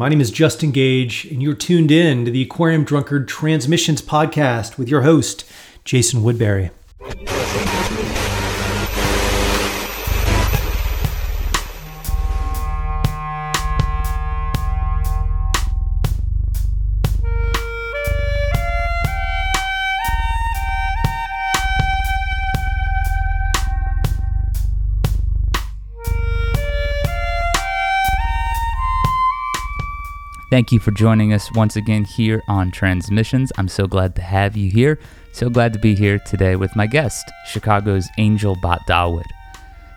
My name is Justin Gage, and you're tuned in to the Aquarium Drunkard Transmissions podcast with your host, Jason Woodbury. Thank you for joining us once again here on Transmissions. I'm so glad to have you here. So glad to be here today with my guest, Chicago's Angel Bat Dawid.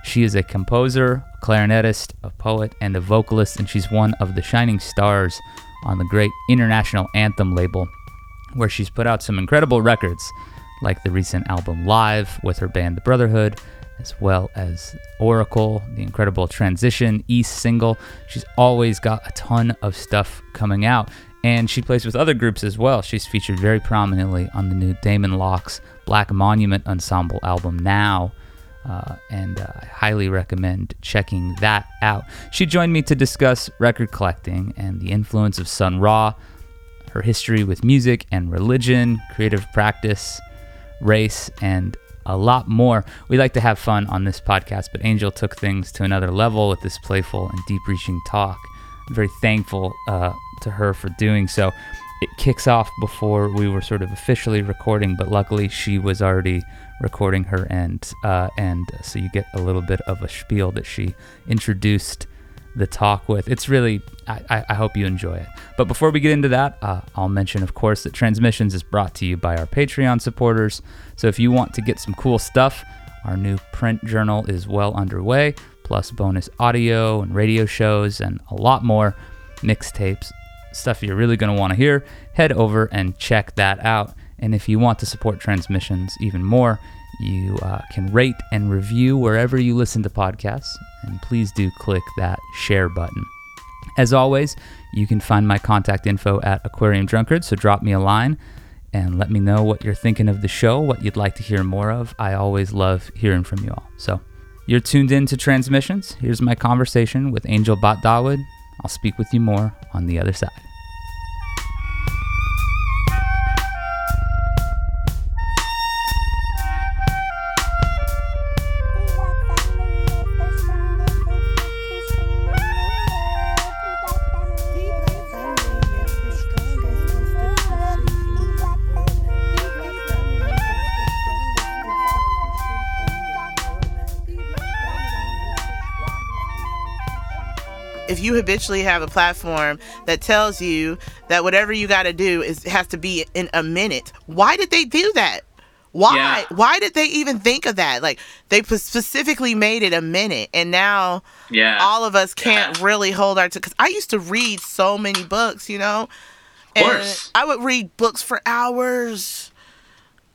She is a composer, a clarinetist, a poet, and a vocalist, and she's one of the shining stars on the great international anthem label, where she's put out some incredible records, like the recent album Live with her band The Brotherhood, as well as Oracle, the incredible Transition East single. She's always got a ton of stuff coming out, and she plays with other groups as well. She's featured very prominently on the new Damon Locks' Black Monument Ensemble album now. Uh, and uh, I highly recommend checking that out. She joined me to discuss record collecting and the influence of Sun Ra, her history with music and religion, creative practice, race, and a lot more. We like to have fun on this podcast, but Angel took things to another level with this playful and deep reaching talk. I'm very thankful uh, to her for doing so. It kicks off before we were sort of officially recording, but luckily she was already recording her end. Uh, and so you get a little bit of a spiel that she introduced the talk with. It's really, I, I hope you enjoy it. But before we get into that, uh, I'll mention, of course, that Transmissions is brought to you by our Patreon supporters. So if you want to get some cool stuff, our new print journal is well underway, plus bonus audio and radio shows and a lot more mixtapes, stuff you're really going to want to hear. Head over and check that out. And if you want to support Transmissions even more, you uh, can rate and review wherever you listen to podcasts, and please do click that share button. As always, you can find my contact info at Aquarium Drunkard, so drop me a line and let me know what you're thinking of the show, what you'd like to hear more of. I always love hearing from you all. So, you're tuned in to Transmissions. Here's my conversation with Angel Bat Dawid. I'll speak with you more on the other side. You habitually have a platform that tells you that whatever you got to do is has to be in a minute, why did they do that? Why? Yeah. Why did they even think of that? Like they p- specifically made it a minute, and now Yeah. all of us can't Yeah. really hold our. Because I used to read so many books, you know, and course. I would read books for hours,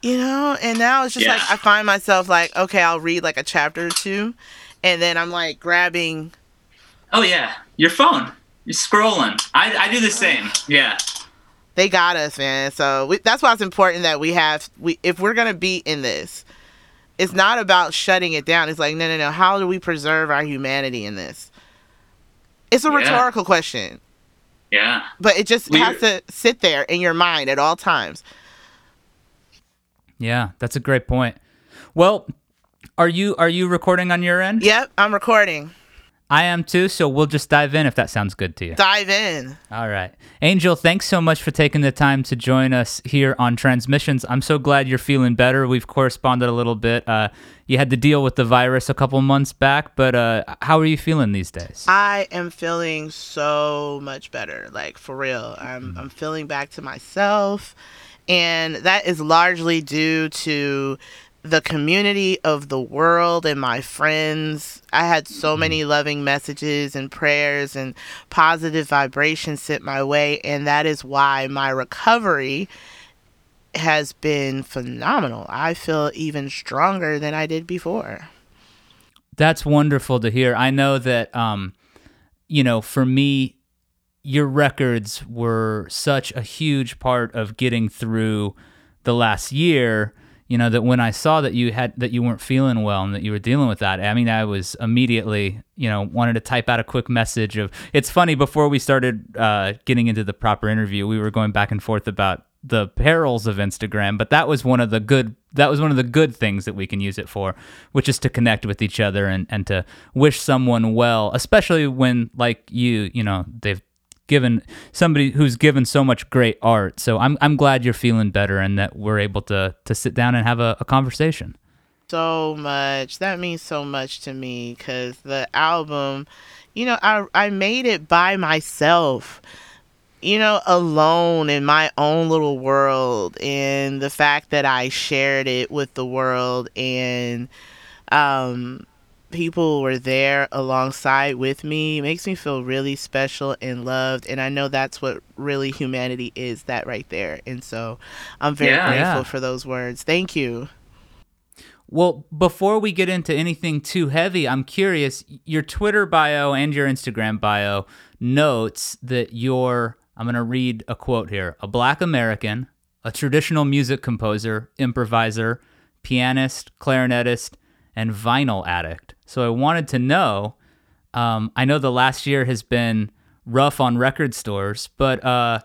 you know, and now it's just Yeah. like I find myself like, okay, I'll read like a chapter or two, and then I'm like grabbing Oh yeah, your phone. You're scrolling. I, I do the same. Yeah. they got us, man. So we, that's why it's important that we have we if we're gonna be in this, it's not about shutting it down. It's like no, no, no. How do we preserve our humanity in this? It's a Yeah. rhetorical question, Yeah. but it just We- has to sit there in your mind at all times. Yeah, that's a great point. Well, are you are you recording on your end? Yep, I'm recording. I am too, so we'll just dive in if that sounds good to you. Dive in. All right. Angel, thanks so much for taking the time to join us here on Transmissions. I'm so glad you're feeling better. We've corresponded a little bit. Uh, you had to deal with the virus a couple months back, but uh, how are you feeling these days? I am feeling so much better. Like for real. I'm I'm feeling back to myself. And that is largely due to the community of the world and my friends. I had so many loving messages and prayers and positive vibrations sent my way. And that is why my recovery has been phenomenal. I feel even stronger than I did before. That's wonderful to hear. I know that, um, you know, for me, your records were such a huge part of getting through the last year. You know that when I saw that you had that you weren't feeling well and that you were dealing with that, I mean, I was immediately, you know, wanted to type out a quick message of. It's funny before we started uh, getting into the proper interview, we were going back and forth about the perils of Instagram, but that was one of the good that was one of the good things that we can use it for, which is to connect with each other and, and to wish someone well, especially when like you, you know, they've given somebody who's given so much great art. So I'm I'm glad you're feeling better and that we're able to to sit down and have a, a conversation. So much. That means so much to me because the album, you know, I I made it by myself. You know, alone in my own little world, and the fact that I shared it with the world, and um, people were there alongside with me makes me feel really special and loved and i know that's what really humanity is that right there and so i'm very Yeah. grateful Yeah. for those words thank you Well, before we get into anything too heavy, I'm curious. Your Twitter bio and your Instagram bio notes that you're, I'm going to read a quote here a black American, a traditional music composer, improviser, pianist, clarinetist, and vinyl addict. So I wanted to know um, I know the last year has been rough on record stores, but uh,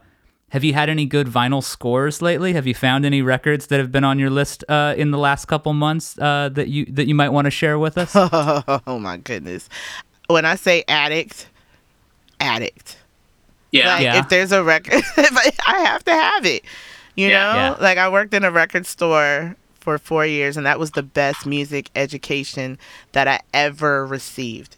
have you had any good vinyl scores lately? Have you found any records that have been on your list uh, in the last couple months uh, that you that you might want to share with us? oh my goodness when i say addict addict Yeah. like Yeah. if there's a record I, I have to have it you Yeah. know Yeah. like i worked in a record store for four years and that was the best music education that i ever received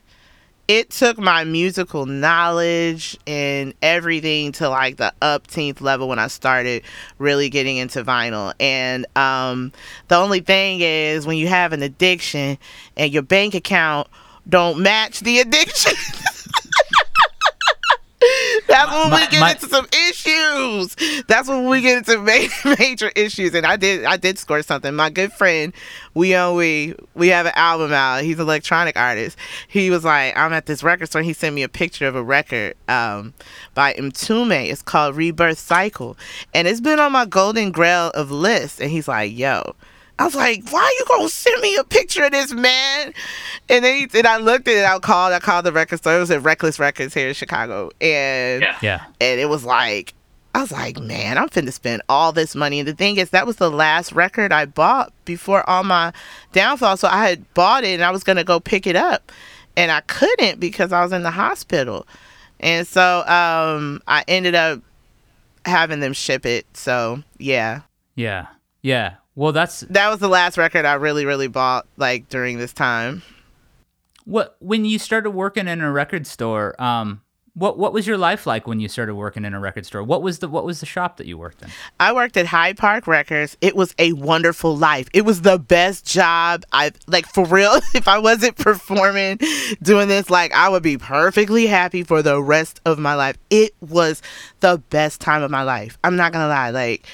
it took my musical knowledge and everything to like the upteenth level when I started really getting into vinyl. And um, the only thing is when you have an addiction and your bank account don't match the addiction. That's when My- we get my- into some issues. That's when we get into ma- major issues. And I did, I did score something. My good friend, we own we we have an album out. He's an electronic artist. He was like, I'm at this record store. He sent me a picture of a record um, by Mtume. It's called Rebirth Cycle, and it's been on my Golden Grail of lists. And he's like, Yo. I was like, why are you gonna send me a picture of this man? And then he, and I looked at it. I called. I called the record store. It was at Reckless Records here in Chicago, and Yeah. yeah. and it was like I was like, man, I'm finna spend all this money. And the thing is, that was the last record I bought before all my downfall. So I had bought it and I was gonna go pick it up, and I couldn't because I was in the hospital. And so um, I ended up having them ship it. So yeah, Yeah. Yeah. Well, that's that was the last record I really, really bought like during this time. what when you started working in a record store. Um, what what was your life like when you started working in a record store? What was the what was the shop that you worked in? I worked at Hyde Park Records. It was a wonderful life. It was the best job I like for real. If I wasn't performing doing this, like I would be perfectly happy for the rest of my life. It was the best time of my life. I'm not gonna lie. Like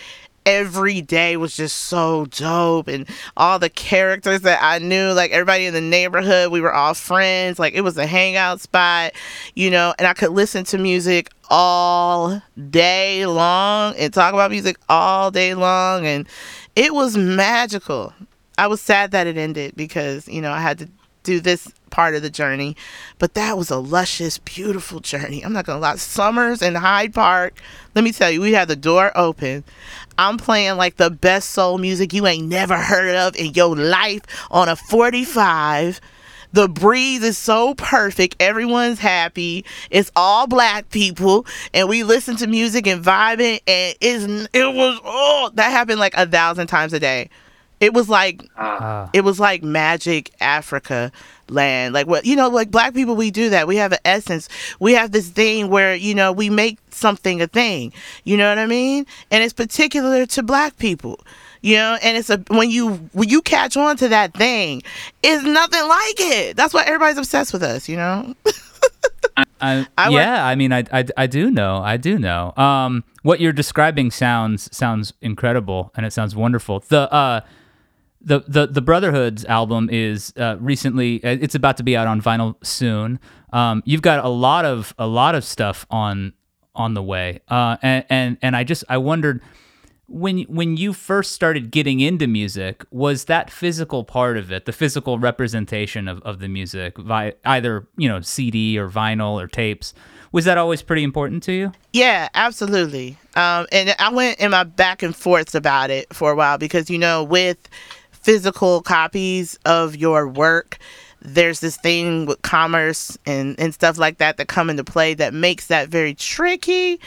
every day was just so dope and all the characters that I knew, like everybody in the neighborhood, we were all friends. Like it was a hangout spot, you know, and I could listen to music all day long and talk about music all day long and it was magical. I was sad that it ended because, you know, I had to do this part of the journey, but that was a luscious, beautiful journey. I'm not gonna lie. Summers in Hyde Park, let me tell you, we had the door open. I'm playing like the best soul music you ain't never heard of in your life on a 45. The breeze is so perfect. Everyone's happy. It's all black people, and we listen to music and vibing. And it's it was oh that happened like a thousand times a day. It was like Uh, it was like magic Africa land. Like what you know, like black people we do that. We have an essence. We have this thing where, you know, we make something a thing. You know what I mean? And it's particular to black people. You know, and it's a when you when you catch on to that thing, it's nothing like it. That's why everybody's obsessed with us, you know? I, I work- yeah, I mean, I, I, I do know, I do know. Um, what you're describing sounds sounds incredible, and it sounds wonderful. The uh, the the the Brotherhoods album is uh, recently. uh, It's about to be out on vinyl soon. Um, you've got a lot of a lot of stuff on on the way, uh, and and and I just I wondered when when you first started getting into music, was that physical part of it, the physical representation of, of the music, via either you know CD or vinyl or tapes, was that always pretty important to you? Yeah, absolutely. Um, and I went in my back and forths about it for a while because you know with physical copies of your work there's this thing with commerce and, and stuff like that that come into play that makes that very tricky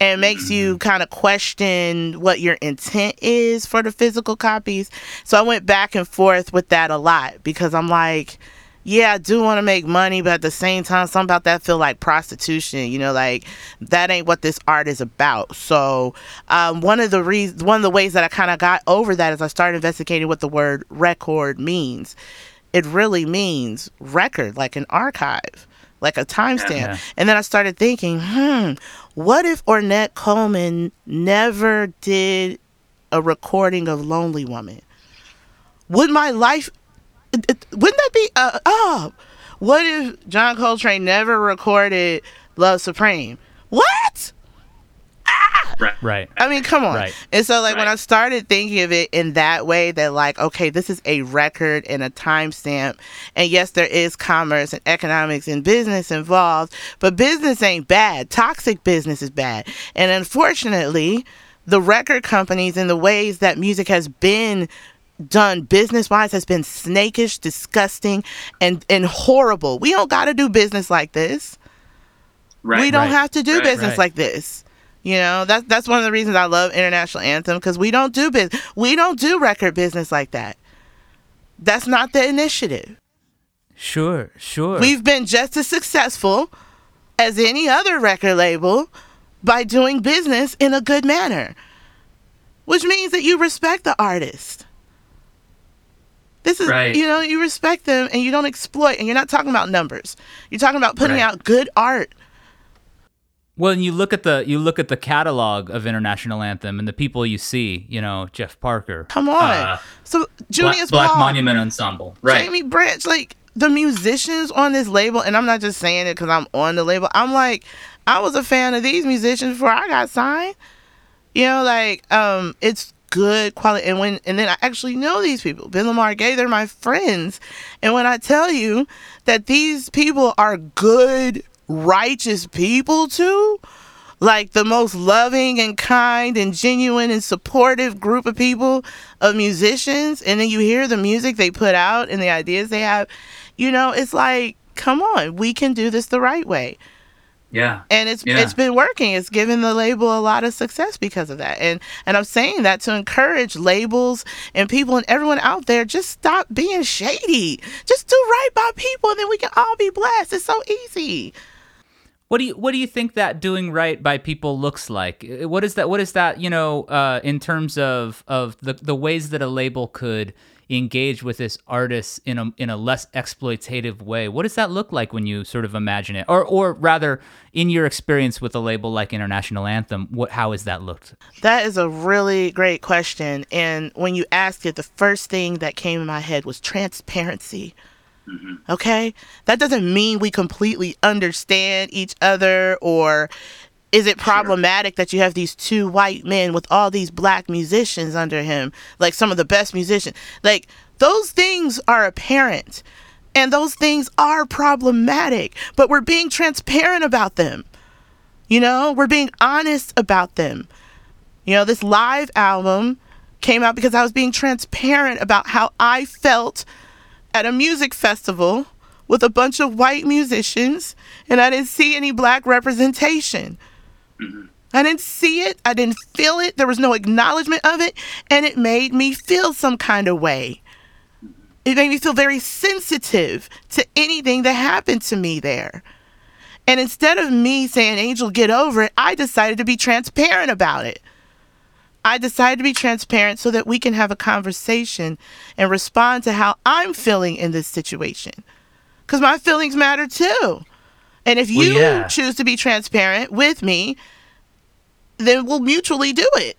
and makes you mm-hmm. kind of question what your intent is for the physical copies. So I went back and forth with that a lot because I'm like, yeah, I do want to make money, but at the same time, something about that feel like prostitution. You know, like that ain't what this art is about. So, um, one of the reasons, one of the ways that I kind of got over that is I started investigating what the word record means. It really means record, like an archive, like a timestamp. And then I started thinking, hmm, what if Ornette Coleman never did a recording of Lonely Woman? Would my life it- it- wouldn't that be uh oh what if john coltrane never recorded love supreme? What? Right. Right. i mean come on. Right. and so like when i started thinking of it in that way that like okay this is a record and a timestamp and yes there is commerce and economics and business involved but business ain't bad. Toxic business is bad. And unfortunately the record companies and the ways that music has been done business wise has been snakish, disgusting, and and horrible. We don't got to do business like this. Right. we don't right, have to do right, business right. like this. You know, that's that's one of the reasons I love International Anthem because we don't do business. We don't do record business like that. That's not the initiative. Sure. Sure. We've been just as successful as any other record label by doing business in a good manner, which means that you respect the artist. This is, Right. you know, you respect them and you don't exploit, and you're not talking about numbers. You're talking about putting Right. out good art. Well, and you look at the you look at the catalog of International Anthem and the people you see, you know, Jeff Parker. Come on. Uh, so, Black, Julius Black Paul, Monument Ensemble. Right. Jaimie Branch, like the musicians on this label, and I'm not just saying it because I'm on the label. I'm like, I was a fan of these musicians before I got signed. You know, like um, it's good quality, and when and then I actually know these people. Ben Lamar Gay, they're my friends, and when I tell you that these people are good, righteous people too. Like the most loving and kind and genuine and supportive group of people of musicians, and then you hear the music they put out and the ideas they have, you know, it's like, come on, we can do this the right way Yeah. and it's Yeah. it's been working. It's given the label a lot of success because of that. And and I'm saying that to encourage labels and people and everyone out there just stop being shady. Just do right by people and then we can all be blessed. It's so easy. What do you what do you think that doing right by people looks like? Uh, What is that? What is that? You know, uh, in terms of of the the ways that a label could engage with this artist in a in a less exploitative way. What does that look like when you sort of imagine it, or or rather, in your experience with a label like International Anthem, what how has that looked? That is a really great question. And when you asked it, the first thing that came in my head was transparency. Mm-hmm. Okay? That doesn't mean we completely understand each other or is it problematic that you have these two white men with all these black musicians under him, like some of the best musicians? Like, those things are apparent and those things are problematic, but we're being transparent about them. You know, we're being honest about them. You know, this live album came out because I was being transparent about how I felt at a music festival with a bunch of white musicians and I didn't see any black representation. Mm-hmm. I didn't see it. I didn't feel it. There was no acknowledgement of it. And it made me feel some kind of way. Mm-hmm. It made me feel very sensitive to anything that happened to me there. And instead of me saying, Angel, get over it, I decided to be transparent about it. I decided to be transparent so that we can have a conversation and respond to how I'm feeling in this situation. Because my feelings matter too. And if Well, you yeah. choose to be transparent with me, then we'll mutually do it.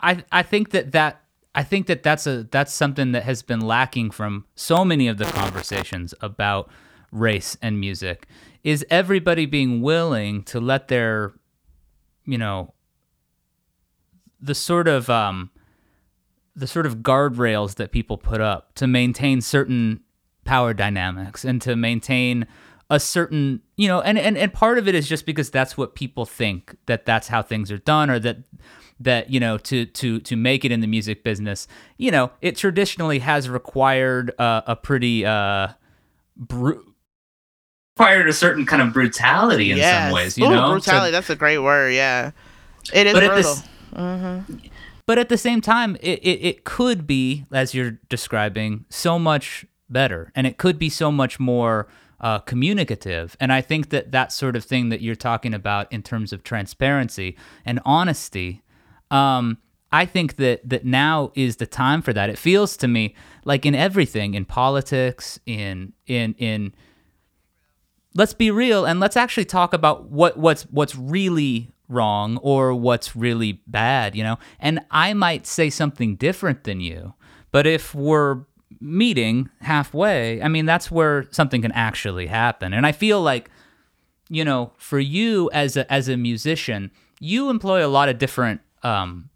I I think that that I think that that's a that's something that has been lacking from so many of the conversations about race and music is everybody being willing to let their you know the sort of um, the sort of guardrails that people put up to maintain certain power dynamics and to maintain a certain you know and, and and part of it is just because that's what people think that that's how things are done or that that you know to to to make it in the music business you know it traditionally has required uh, a pretty uh bru- required a certain kind of brutality in Yes. some ways, you Ooh, know. So- brutality. that's a great word. Yeah, it is but at brutal. this, but at the same time it, it, it could be as you're describing so much better. And it could be so much more uh, communicative. And i think that that sort of thing that you're talking about in terms of transparency and honesty um, i think that that now is the time for that. It feels to me like in everything in politics in in in let's be real and let's actually talk about what what's what's really wrong or what's really bad, you know. And I might say something different than you, but if we're meeting halfway, I mean that's where something can actually happen. And I feel like you know, for you as a as a musician, you employ a lot of different um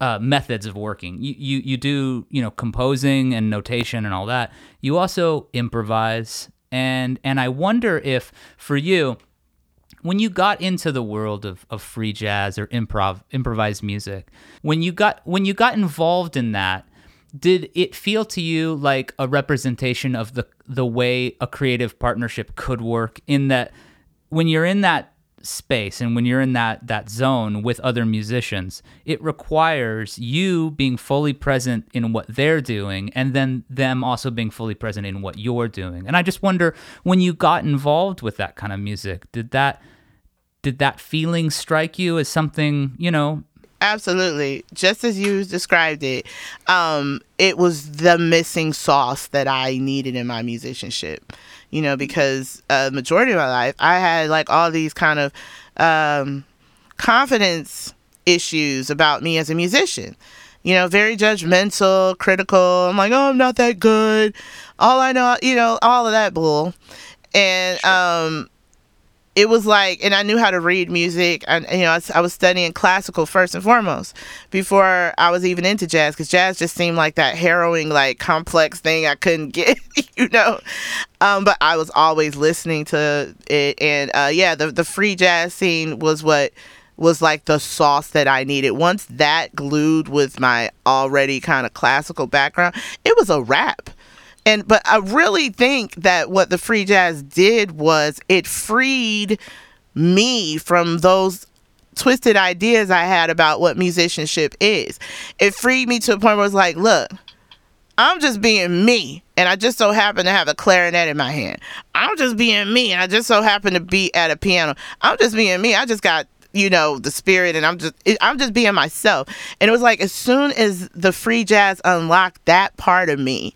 uh, methods of working. You, you you do you know composing and notation and all that. You also improvise, and and I wonder if for you, when you got into the world of, of free jazz or improv improvised music, when you got when you got involved in that, did it feel to you like a representation of the the way a creative partnership could work? In that, when you're in that space and when you're in that that zone with other musicians it requires you being fully present in what they're doing and then them also being fully present in what you're doing and i just wonder when you got involved with that kind of music did that did that feeling strike you as something you know Absolutely. Just as you described it, um, it was the missing sauce that I needed in my musicianship. You know, because uh, majority of my life, I had like all these kind of um, confidence issues about me as a musician. You know, very judgmental, critical. I'm like, oh, I'm not that good. All I know, you know, all of that bull. And um, it was like, and I knew how to read music. And you know, I, was- I was studying classical first and foremost before I was even into jazz, because jazz just seemed like that harrowing, like complex thing I couldn't get, you know. Um, but I was always listening to it, and uh, yeah, the the free jazz scene was what was like the sauce that I needed. Once that glued with my already kind of classical background, it was a wrap. And but I really think that what the free jazz did was it freed me from those twisted ideas I had about what musicianship is. It freed me to a point where it's like, look, I'm just being me, and I just so happen to have a clarinet in my hand. I'm just being me, and I just so happen to be at a piano. I'm just being me. I just got you know the spirit, and I'm just I'm just being myself. And it was like as soon as the free jazz unlocked that part of me,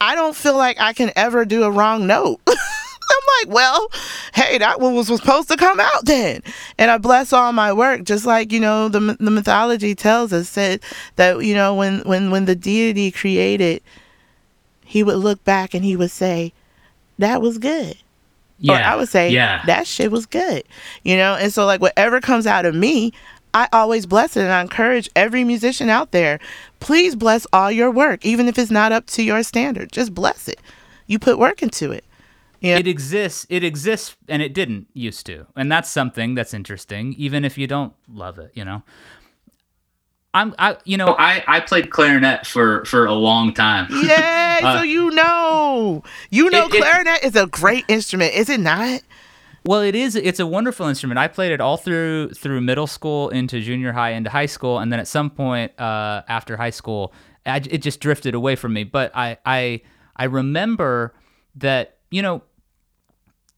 I don't feel like I can ever do a wrong note. I'm like, well, hey, that one was supposed to come out then. And I bless all my work, just like, you know, the, the mythology tells us that, that, you know, when, when, when the deity created, he would look back and he would say, that was good. yeah, Or I would say, yeah. that shit was good. You know, and so like whatever comes out of me, I always bless it and I encourage every musician out there, please bless all your work, even if it's not up to your standard. Just bless it. You put work into it. Yeah. it exists it exists and it didn't used to and that's something that's interesting even if you don't love it you know i'm i you know I, I played clarinet for for a long time. Yeah, Uh, so you know, you know, it- it- clarinet is a great instrument, is it not? Well, it is. It's a wonderful instrument. I played it all through through middle school into junior high into high school, and then at some point uh, after high school, I, it just drifted away from me. But I I I remember that you know,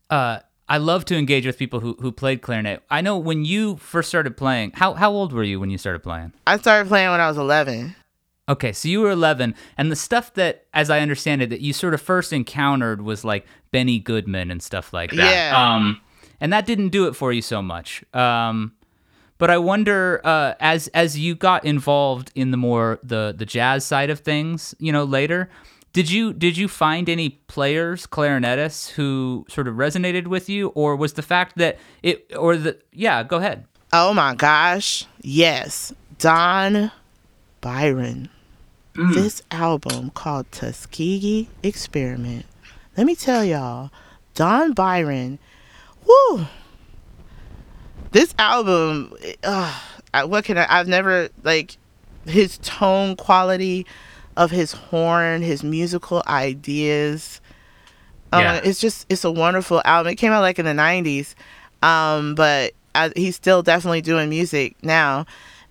uh, I love to engage with people who who played clarinet. I know when you first started playing. How how old were you when you started playing? I started playing when I was 11. Okay, so you were 11, and the stuff that, as I understand it, that you sort of first encountered was like Benny Goodman and stuff like that. Yeah. Um, and that didn't do it for you so much. Um, but I wonder, uh, as as you got involved in the more the the jazz side of things, you know, later, did you did you find any players, clarinetists, who sort of resonated with you, or was the fact that it or the yeah, go ahead. Oh my gosh. Yes. Don Byron. This album called Tuskegee Experiment. Let me tell y'all, Don Byron, whoo. This album, uh, what can I, I've never, like, his tone quality of his horn, his musical ideas. Um, Yeah. It's just, it's a wonderful album. It came out like in the 90s, um, but I, he's still definitely doing music now.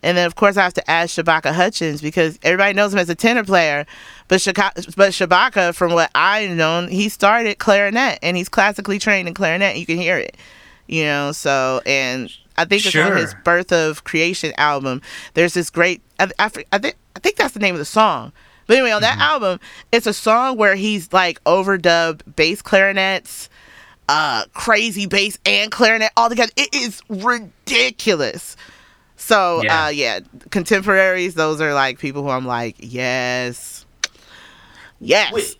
And then, of course, I have to add Shabaka Hutchings because everybody knows him as a tenor player. But, Shaka- but Shabaka, from what I've known, he started clarinet and he's classically trained in clarinet. You can hear it, you know. So, and I think it's on his Birth of Creation album. There's this great, I, I, I think, I think that's the name of the song. But anyway, on that album, it's a song where he's like overdubbed bass clarinets, uh, crazy bass and clarinet all together. It is ridiculous. So Yeah. uh yeah, contemporaries, those are like people who I'm like, yes. Yes. Wait.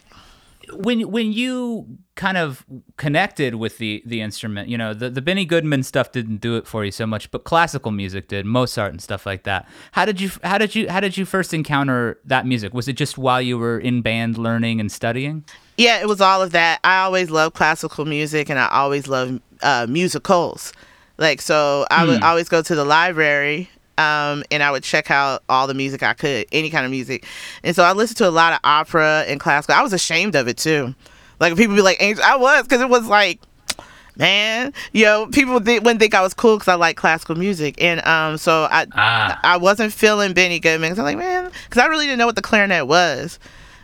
when when you kind of connected with the the instrument, you know, the the Benny Goodman stuff didn't do it for you so much, but classical music did, Mozart and stuff like that. How did you how did you how did you first encounter that music? Was it just while you were in band learning and studying? Yeah, it was all of that. I always loved classical music and I always loved uh, musicals. Like, so I would always go to the library um, and I would check out all the music I could, any kind of music. And so I listened to a lot of opera and classical. I was ashamed of it too. Like, people be like, Angel, I was, because it was like, man, you know, people th- wouldn't think I was cool because I like classical music. And um, so I, Ah. I wasn't feeling Benny Goodman. Cause I'm like, man, because I really didn't know what the clarinet was.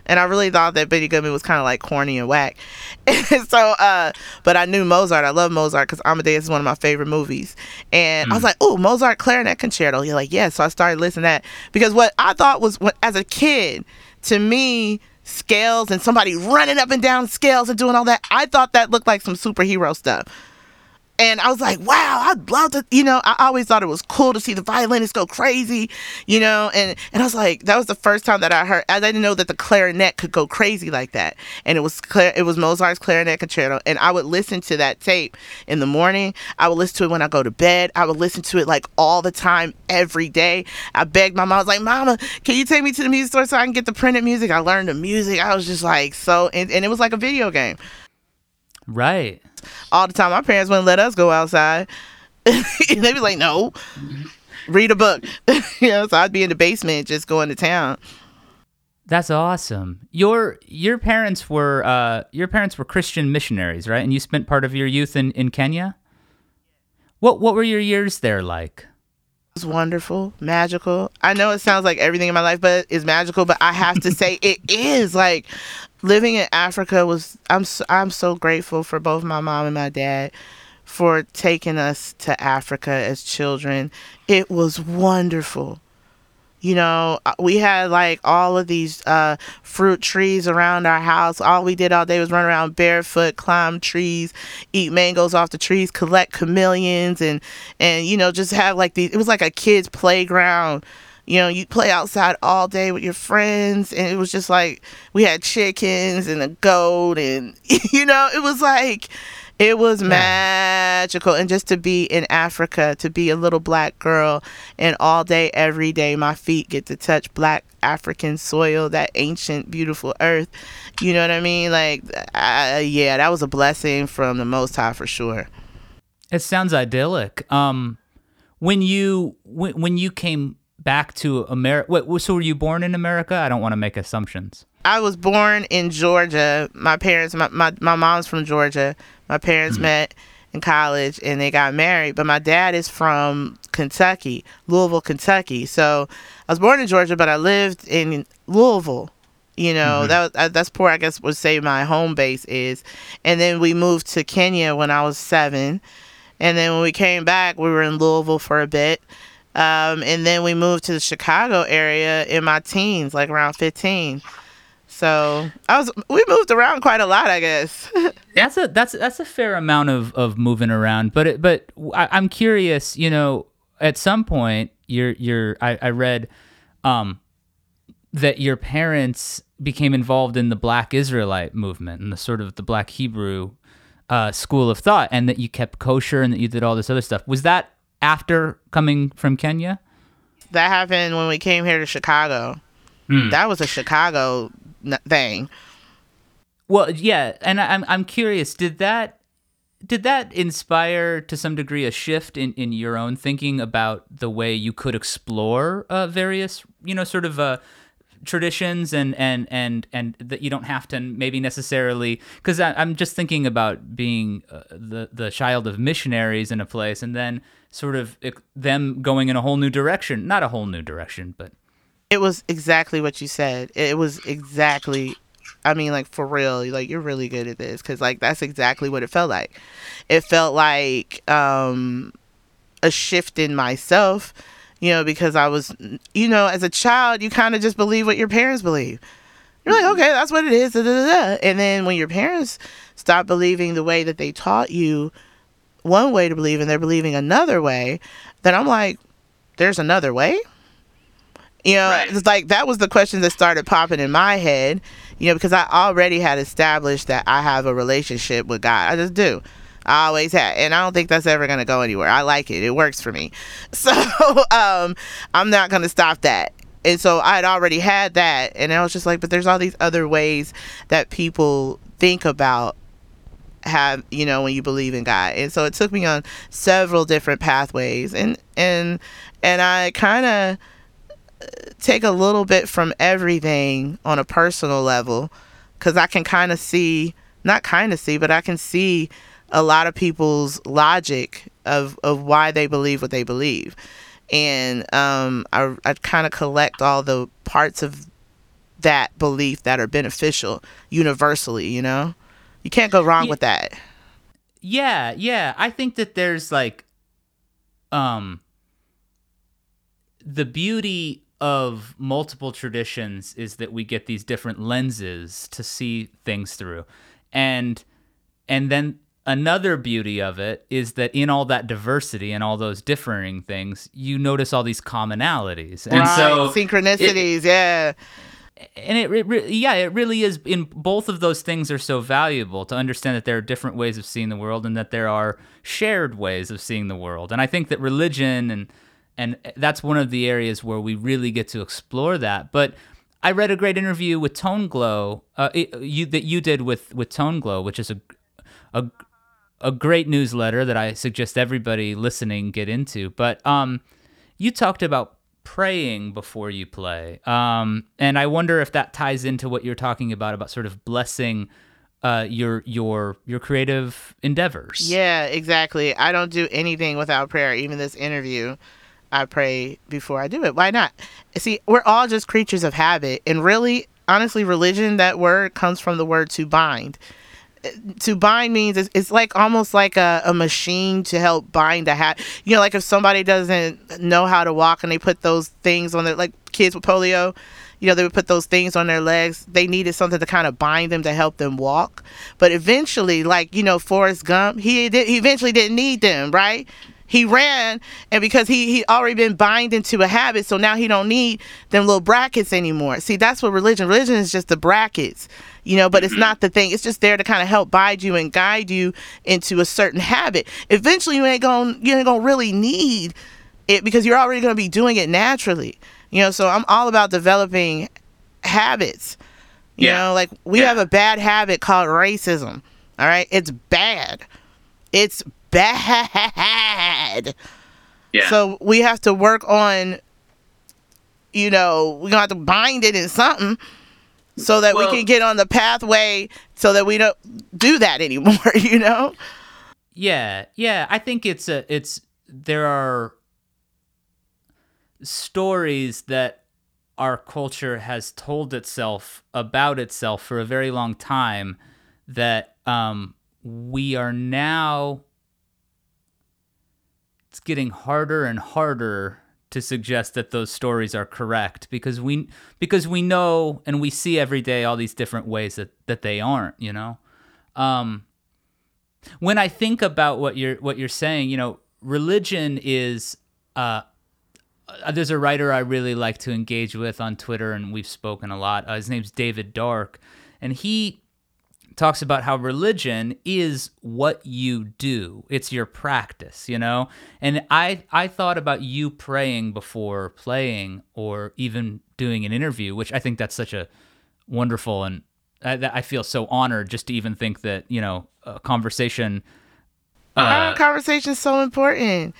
And I really thought that Benny Goodman was kind of like corny and whack. And so, uh, but I knew Mozart. I love Mozart because Amadeus is one of my favorite movies. And I was like, oh, Mozart clarinet concerto. You're like, yeah. So I started listening to that because what I thought was, what, as a kid, to me, scales and somebody running up and down scales and doing all that, I thought that looked like some superhero stuff. And I was like, wow, I'd love to, you know, I always thought it was cool to see the violinists go crazy, you know, and, and I was like, that was the first time that I heard, I didn't know that the clarinet could go crazy like that. And it was clear, it was Mozart's clarinet concerto. And I would listen to that tape in the morning. I would listen to it when I go to bed. I would listen to it like all the time, every day. I begged my mom, I was like, mama, can you take me to the music store so I can get the printed music? I learned the music. I was just like, so, and, and it was like a video game Right. all the time. My parents wouldn't let us go outside. They'd be like, no, read a book. you know, so I'd be in the basement just going to town. That's awesome. Your your parents were uh, your parents were Christian missionaries, right? And you spent part of your youth in, in Kenya. What what were your years there like? Was wonderful, magical. I know it sounds like everything in my life, but it's magical. But I have to say, it is like living in Africa was. I'm so, I'm so grateful for both my mom and my dad for taking us to Africa as children. It was wonderful. You know, uh, we had like all of these uh, fruit trees around our house. All we did all day was run around barefoot, climb trees, eat mangoes off the trees, collect chameleons, and and you know just have like these. It was like a kids' playground. You know, you play outside all day with your friends, and it was just like we had chickens and a goat, and you know, it was like it was magical. And just to be in Africa, to be a little black girl, and all day, every day, my feet get to touch black African soil, that ancient, beautiful earth. You know what I mean? Like, uh, yeah, that was a blessing from the Most High for sure. It sounds idyllic. Um, when you when, when you came back to America, wait, so were you born in America? I don't want to make assumptions. I was born in Georgia. My parents, my, my, my mom's from Georgia. My parents met in college and they got married. But my dad is from Kentucky, Louisville, Kentucky. So I was born in Georgia, but I lived in Louisville. You know, that was, uh, that's where I guess would say my home base is. And then we moved to Kenya when I was seven. And then when we came back, we were in Louisville for a bit. Um, and then we moved to the Chicago area in my teens, like around 15. So I was we moved around quite a lot, I guess. That's a that's that's a fair amount of, of moving around, but it, but I, I'm curious. You know, at some point, you're you're I, I read, um, that your parents became involved in the Black Israelite movement and the sort of the Black Hebrew uh, school of thought, and that you kept kosher and that you did all this other stuff. Was that after coming from Kenya? That happened when we came here to Chicago. Hmm. That was a Chicago thing. Well, yeah, and I'm I'm curious. Did that did that inspire to some degree a shift in, in your own thinking about the way you could explore uh, various you know sort of uh, traditions and and and and that you don't have to maybe necessarily because I'm just thinking about being uh, the the child of missionaries in a place and then sort of them going in a whole new direction not a whole new direction but It was exactly what you said. It was exactly I mean like for real, like you're really good at this cuz like that's exactly what it felt like. It felt like um a shift in myself, you know, because I was you know, as a child, you kind of just believe what your parents believe. You're like, okay, that's what it is. Da, da, da. And then when your parents stop believing the way that they taught you one way to believe and they're believing another way, then I'm like, there's another way? You know, Right. it's like that was the question that started popping in my head, you know, because I already had established that I have a relationship with God. I just do. I always had. And I don't think that's ever going to go anywhere. I like it. It works for me. So um, I'm not going to stop that. And so I had already had that. And I was just like, but there's all these other ways that people think about have you know when you believe in God. And so it took me on several different pathways and and and I kind of take a little bit from everything on a personal level cuz I can kind of see not kind of see but I can see a lot of people's logic of of why they believe what they believe. And um I I kind of collect all the parts of that belief that are beneficial universally, you know? You can't go wrong Yeah. with that. Yeah, yeah. I think that there's like um the beauty of multiple traditions is that we get these different lenses to see things through. And and then another beauty of it is that in all that diversity and all those differing things, you notice all these commonalities. And Right. so synchronicities, yeah. and it, it re- yeah it really is in both of those things are so valuable to understand that there are different ways of seeing the world and that there are shared ways of seeing the world and i think that religion and and that's one of the areas where we really get to explore that but i read a great interview with tone glow uh, you that you did with with tone glow which is a a a great newsletter that I suggest everybody listening get into. But um, you talked about praying before you play, um, and I wonder if that ties into what you're talking about about sort of blessing uh, your your your creative endeavors. Yeah, exactly. I don't do anything without prayer. Even this interview, I pray before I do it. Why not? See, we're all just creatures of habit. And really, honestly, religion, that word comes from the word to bind. To bind means it's, it's like almost like a, a machine to help bind a hat. You know, like if somebody doesn't know how to walk and they put those things on their, like kids with polio, you know, they would put those things on their legs. They needed something to kind of bind them to help them walk. But eventually, like, you know, Forrest Gump, he, did, he eventually didn't need them, right? He ran, and because he he already been bind into a habit, so now he don't need them little brackets anymore. See, that's what religion. Religion is just the brackets, you know, but it's mm-hmm. not the thing. It's just there to kind of help guide you and guide you into a certain habit. Eventually, you ain't gonna you ain't gonna really need it because you're already gonna be doing it naturally. You know, so I'm all about developing habits. You Yeah. know, like we Yeah. have a bad habit called racism. All right, it's bad. It's bad. Yeah. So we have to work on, you know, we're gonna have to bind it in something so that Well- we can get on the pathway so that we don't do that anymore, you know? Yeah, yeah. I think it's a it's there are stories that our culture has told itself about itself for a very long time that um, we are now it's getting harder and harder to suggest that those stories are correct because we because we know and we see every day all these different ways that that they aren't you know um when I think about what you're what you're saying, you know, religion is uh, there's a writer I really like to engage with on Twitter, and we've spoken a lot. Uh, his name's David Dark, and he talks about how religion is what you do. It's your practice, you know? And I I thought about you praying before playing or even doing an interview, which I think that's such a wonderful and I, I feel so honored just to even think that, you know, a conversation uh, Our conversation is so important.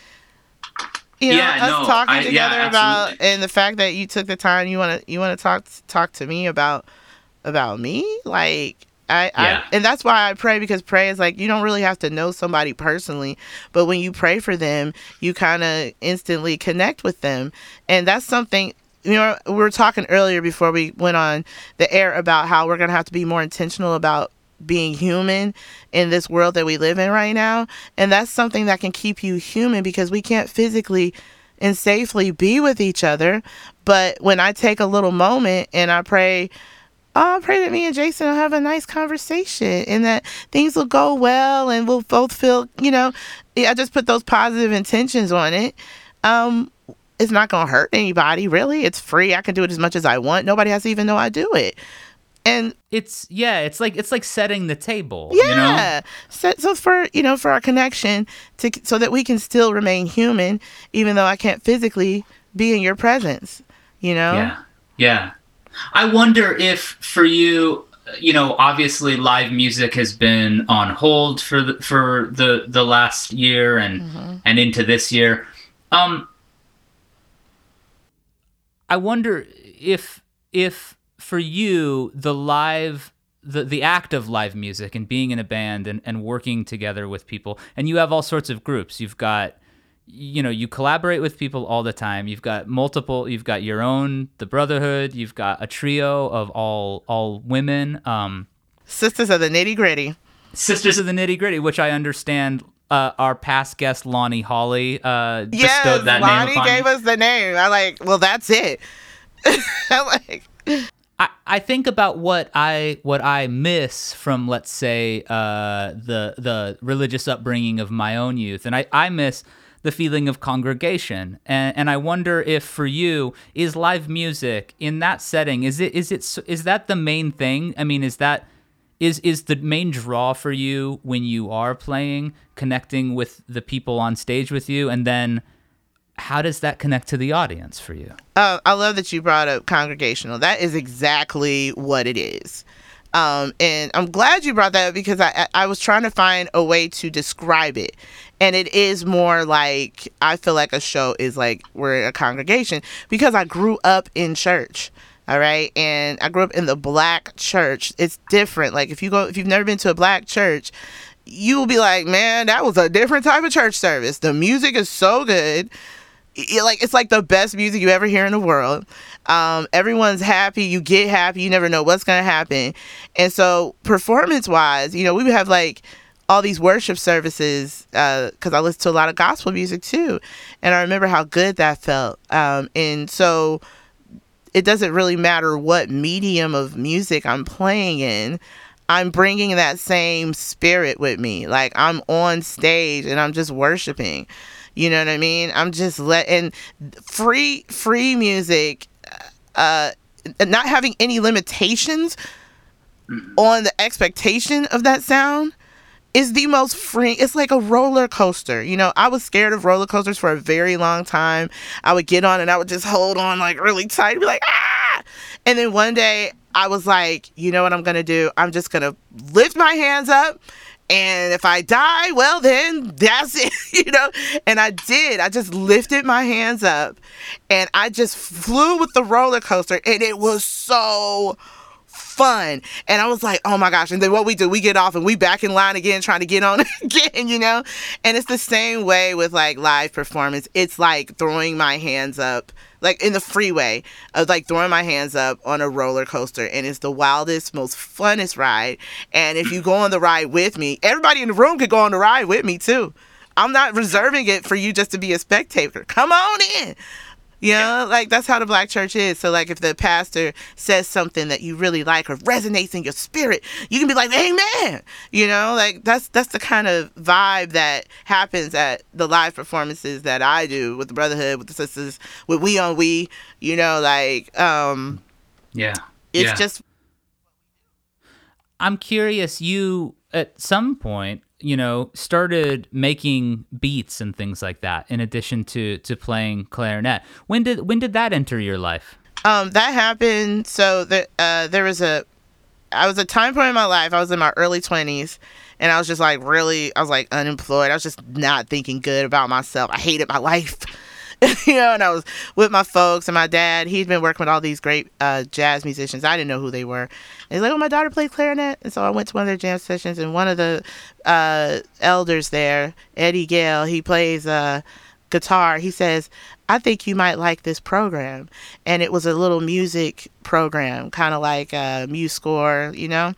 You know, Yeah, us no, talking I- yeah, together about absolutely. and the fact that you took the time you want to you want to talk talk to me about about me like I, Yeah. I and that's why I pray because pray is like you don't really have to know somebody personally, but when you pray for them, you kind of instantly connect with them, and that's something. You know, we were talking earlier before we went on the air about how we're gonna have to be more intentional about being human in this world that we live in right now, and that's something that can keep you human because we can't physically and safely be with each other. But when I take a little moment and I pray, oh, I pray that me and Jason will have a nice conversation and that things will go well and we'll both feel, you know, I just put those positive intentions on it. Um, it's not going to hurt anybody, really. It's free. I can do it as much as I want. Nobody has to even know I do it. And it's yeah, it's like it's like setting the table, you know? yeah. So, so for you know for our connection to so that we can still remain human, even though I can't physically be in your presence. You know. Yeah. Yeah. I wonder if for you, you know, obviously live music has been on hold for the for the the last year and and into this year. Um I wonder if if for you the live the the act of live music and being in a band and, and working together with people and you have all sorts of groups. You've got you know, you collaborate with people all the time. You've got multiple you've got your own the brotherhood, you've got a trio of all all women. Um Sisters of the nitty gritty. Sisters of the Nitty Gritty, which I understand uh, our past guest Lonnie Holley uh, Yes, bestowed that name Lonnie gave you. us the name. I like. Well, that's it. I'm like. I, I think about what I what I miss from let's say uh, the the religious upbringing of my own youth, and I, I miss the feeling of congregation, and, and I wonder if for you is live music in that setting is it is it is that the main thing? I mean, is that is is the main draw for you when you are playing connecting with the people on stage with you, and then how does that connect to the audience for you? Uh, I love that you brought up congregational. That is exactly what it is. Um, and I'm glad you brought that up because I, I I was trying to find a way to describe it. And it is more like I feel like a show is like we're a congregation because I grew up in church. All right. And I grew up in the black church. It's different. Like if you go if you've never been to a black church, you will be like, man, that was a different type of church service. The music is so good it, like it's like the best music you ever hear in the world. Um, everyone's happy. You get happy. You never know what's gonna happen. And so, performance wise, you know, we have like all these worship services because I listen to a lot of gospel music too, and I remember how good that felt. Um, and so, it doesn't really matter what medium of music I'm playing in. I'm bringing that same spirit with me. Like I'm on stage and I'm just worshiping. You know what I mean? I'm just letting free free music uh not having any limitations on the expectation of that sound is the most free it's like a roller coaster you know i was scared of roller coasters for a very long time i would get on and i would just hold on like really tight and be like ah and then one day i was like you know what i'm gonna do i'm just gonna lift my hands up and if I die, well, then that's it, you know? And I did. I just lifted my hands up and I just flew with the roller coaster, and it was so fun. And I was like, oh my gosh. And then what we do, we get off and we back in line again, trying to get on again, you know? And it's the same way with like live performance. It's like throwing my hands up, like in the freeway, of like throwing my hands up on a roller coaster. And it's the wildest, most funnest ride. And if you go on the ride with me, everybody in the room could go on the ride with me too. I'm not reserving it for you just to be a spectator. Come on in. You know, like that's how the black church is. So, like, if the pastor says something that you really like or resonates in your spirit, you can be like, "Amen." You know, like that's that's the kind of vibe that happens at the live performances that I do with the brotherhood, with the sisters, with we on we. You know, like um, Yeah. it's yeah. just I'm curious. You at some point, you know, started making beats and things like that, in addition to to playing clarinet. When did when did that enter your life? Um, that happened. So that uh, there was a, I was a time point in my life. I was in my early twenties, and I was just like really, I was like unemployed. I was just not thinking good about myself. I hated my life. you know, and I was with my folks and my dad. He'd been working with all these great uh, jazz musicians. I didn't know who they were. And he's like, "Oh, my daughter plays clarinet," and so I went to one of their jam sessions. And one of the uh, elders there, Eddie Gale, he plays uh, guitar. He says, "I think you might like this program," and it was a little music program, kind of like uh, MuseScore, you know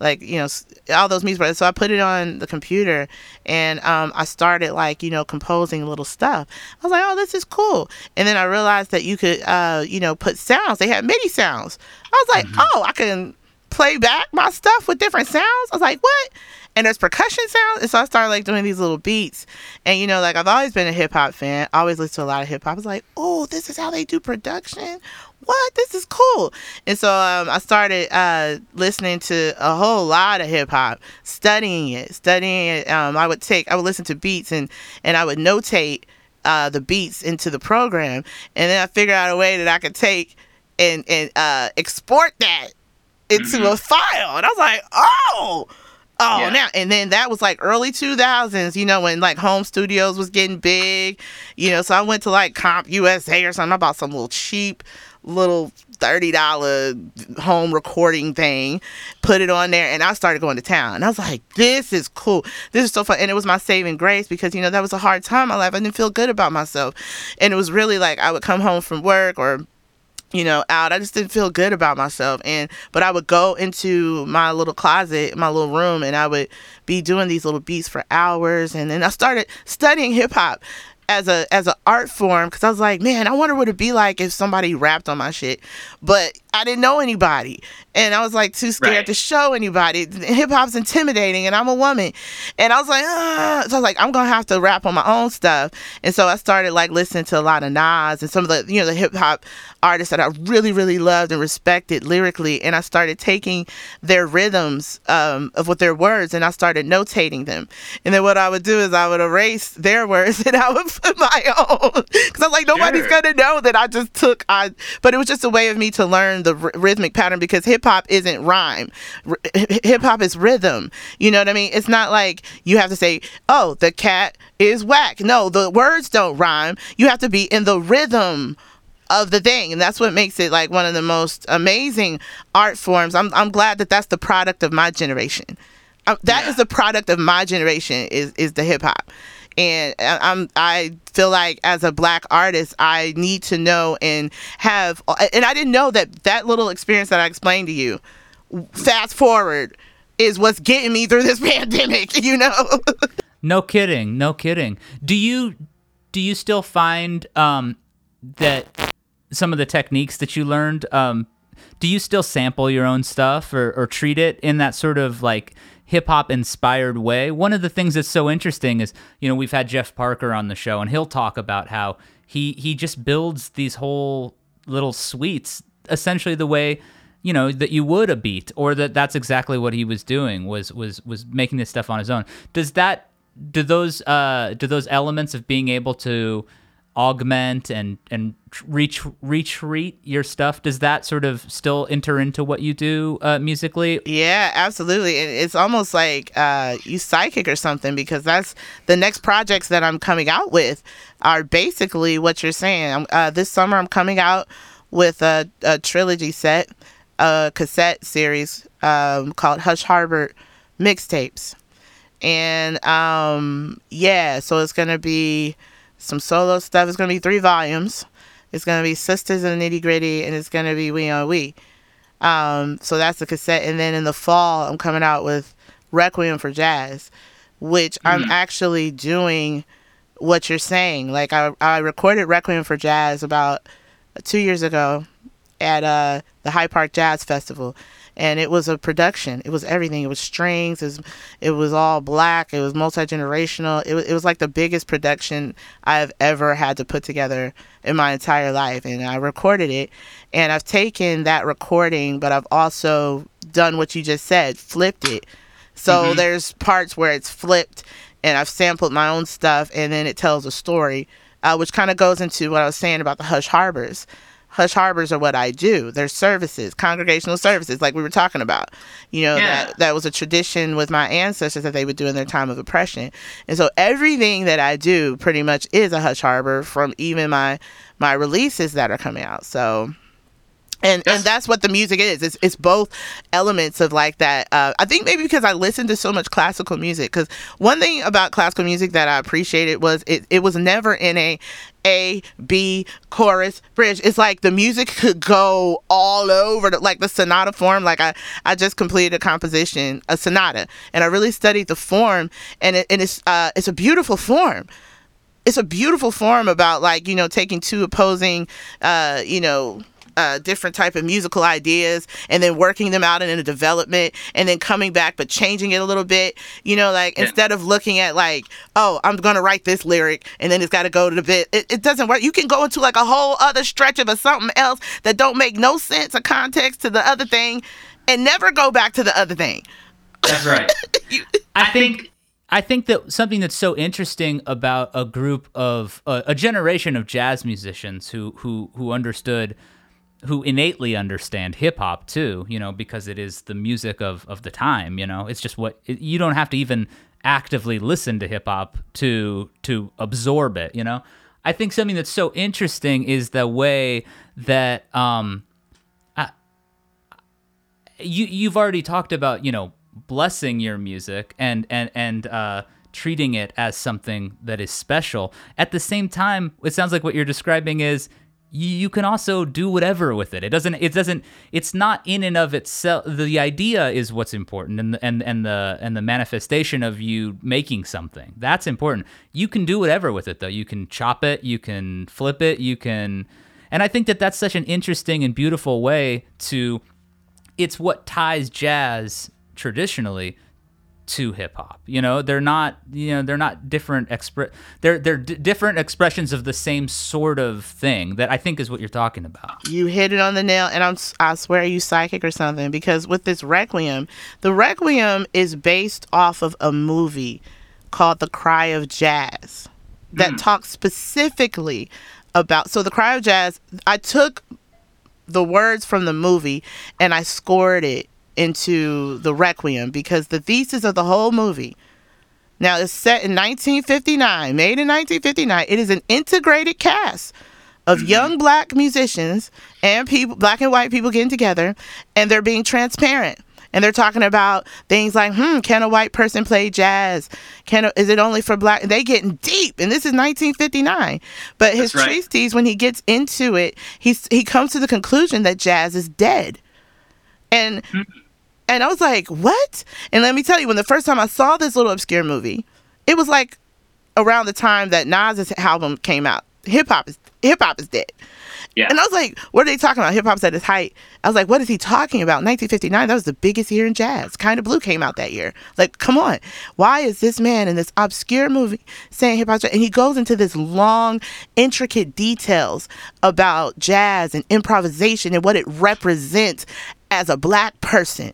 like you know all those music so i put it on the computer and um, i started like you know composing little stuff. I was like oh this is cool. And then i realized that you could uh, you know put sounds. They had midi sounds. I was like mm-hmm. oh i can play back my stuff with different sounds? I was like what? And there's percussion sounds. And so i started like doing these little beats. And you know like i've always been a hip-hop fan. I always listen to a lot of hip-hop i was like oh this is how they do production what? This is cool. And so um, I started uh, listening to a whole lot of hip hop, studying it, studying it. Um, I would take, I would listen to beats and, and I would notate uh, the beats into the program. And then I figured out a way that I could take and, and uh, export that into mm-hmm. a file. And I was like, oh, Oh, yeah. now and then that was like early 2000s, you know, when like home studios was getting big, you know. So I went to like CompUSA or something. I bought some little cheap little $30 home recording thing, put it on there, and I started going to town. And I was like, this is cool. This is so fun. And it was my saving grace because, you know, that was a hard time in my life. I didn't feel good about myself. And it was really like I would come home from work or you know out i just didn't feel good about myself and but i would go into my little closet my little room and i would be doing these little beats for hours and then i started studying hip-hop as a as an art form because I was like, man, I wonder what it'd be like if somebody rapped on my shit. But I didn't know anybody, and I was like too scared right. to show anybody. Hip hop's intimidating, and I'm a woman, and I was like, ah. so I was like, I'm gonna have to rap on my own stuff. And so I started like listening to a lot of Nas and some of the you know the hip hop artists that I really really loved and respected lyrically, and I started taking their rhythms um, of what their words, and I started notating them. And then what I would do is I would erase their words and I would put my own because I was like, nobody's sure. gonna know that I just took I. But it was just a way of me to learn learn the r- rhythmic pattern because hip hop isn't rhyme. R- hip hop is rhythm. You know what I mean? It's not like you have to say, "Oh, the cat is whack." No, the words don't rhyme. You have to be in the rhythm of the thing and that's what makes it like one of the most amazing art forms i'm, I'm glad that that's the product of my generation um, That yeah. is the product of my generation is is the hip hop and I'm I feel like as a black artist I need to know and have and I didn't know that that little experience that I explained to you fast forward is what's getting me through this pandemic you know? No kidding no kidding. Do you do you still find um that some of the techniques that you learned um do you still sample your own stuff or, or treat it in that sort of like hip hop inspired way. One of the things that's so interesting is, you know, we've had Jeff Parker on the show and he'll talk about how he he just builds these whole little suites essentially the way you know that you would a beat or that that's exactly what he was doing was was was making this stuff on his own does that do those uh do those elements of being able to augment and and reach retreat your stuff? Does that sort of still enter into what you do uh, musically? Yeah absolutely. It's almost like uh, you psychic or something because that's the next projects that i'm coming out with are basically what you're saying. Uh, this summer i'm coming out with a, a trilogy set a cassette series um, called hush harbor mixtapes. And um, yeah so it's gonna be some solo stuff. It's gonna be three volumes. It's gonna be Sisters of the Nitty Gritty, and it's gonna be We on We. Um, so that's the cassette. And then in the fall, I'm coming out with Requiem for Jazz, which mm-hmm. I'm actually doing what you're saying. Like I, I recorded Requiem for Jazz about two years ago at uh, the Hyde Park Jazz Festival, and it was a production. It was everything. It was strings. It was, it was all black. It was multi generational. It was, it was like the biggest production I've ever had to put together in my entire life. And I recorded it, and I've taken that recording, but I've also done what you just said, flipped it. So mm-hmm. there's parts where it's flipped, and I've sampled my own stuff, and then it tells a story, uh, which kind of goes into what I was saying about the Hush Harbors hush harbors are what I do. They're services, congregational services, like we were talking about. You know, yeah. that, that was a tradition with my ancestors that they would do in their time of oppression. And so everything that I do pretty much is a hush harbor from even my my releases that are coming out. So and and that's what the music is. It's it's both elements of like that. Uh, I think maybe because I listened to so much classical music. Because one thing about classical music that I appreciated was it it was never in a a B chorus bridge. It's like the music could go all over, the, like the sonata form. Like I I just completed a composition, a sonata, and I really studied the form, and it, and it's uh it's a beautiful form it's a beautiful form about like you know taking two opposing uh you know uh, different type of musical ideas and then working them out in a development and then coming back but changing it a little bit you know like yeah. instead of looking at like oh i'm gonna write this lyric and then it's got to go to the bit it, it doesn't work. You can go into like a whole other stretch of a something else that don't make no sense or context to the other thing and never go back to the other thing. That's right. You, i think I think that something that's so interesting about a group of uh, a generation of jazz musicians who who who understood who innately understand hip hop too, you know, because it is the music of, of the time, you know. It's just what it, you don't have to even actively listen to hip hop to to absorb it, you know. I think something that's so interesting is the way that um I, you you've already talked about, you know, blessing your music and and and uh treating it as something that is special. At the same time, it sounds like what you're describing is you can also do whatever with it. It doesn't. It doesn't. It's not in and of itself. The idea is what's important, and and and the and the manifestation of you making something that's important. You can do whatever with it, though. You can chop it. You can flip it. You can, and I think that that's such an interesting and beautiful way to. It's what ties jazz traditionally to hip hop. You know, they're not you know they're not different expre- they're they're d- different expressions of the same sort of thing that I think is what you're talking about. You hit it on the nail, and I'm I swear you psychic or something because with this Requiem, the Requiem is based off of a movie called The Cry of Jazz that mm. talks specifically about so the Cry of Jazz. I took the words from the movie and I scored it into the Requiem because the thesis of the whole movie. Now it's set in 1959, made in 1959. It is an integrated cast of mm-hmm. young black musicians and people, black and white people getting together, and they're being transparent. And they're talking about things like, hmm, can a white person play jazz? Can a, is it only for black? They getting deep, and this is 1959. But his right. treatise, when he gets into it, he's he comes to the conclusion that jazz is dead. And mm-hmm and I was like, what? And let me tell you, when the first time I saw this little obscure movie, it was like around the time that Nas's album came out. Hip hop is hip hop is dead. Yeah. And I was like, what are they talking about? Hip hop's at its height. I was like, what is he talking about? 1959, that was the biggest year in jazz. Kind of Blue came out that year. Like, come on. Why is this man in this obscure movie saying hip hop? And he goes into this long, intricate details about jazz and improvisation and what it represents as a black person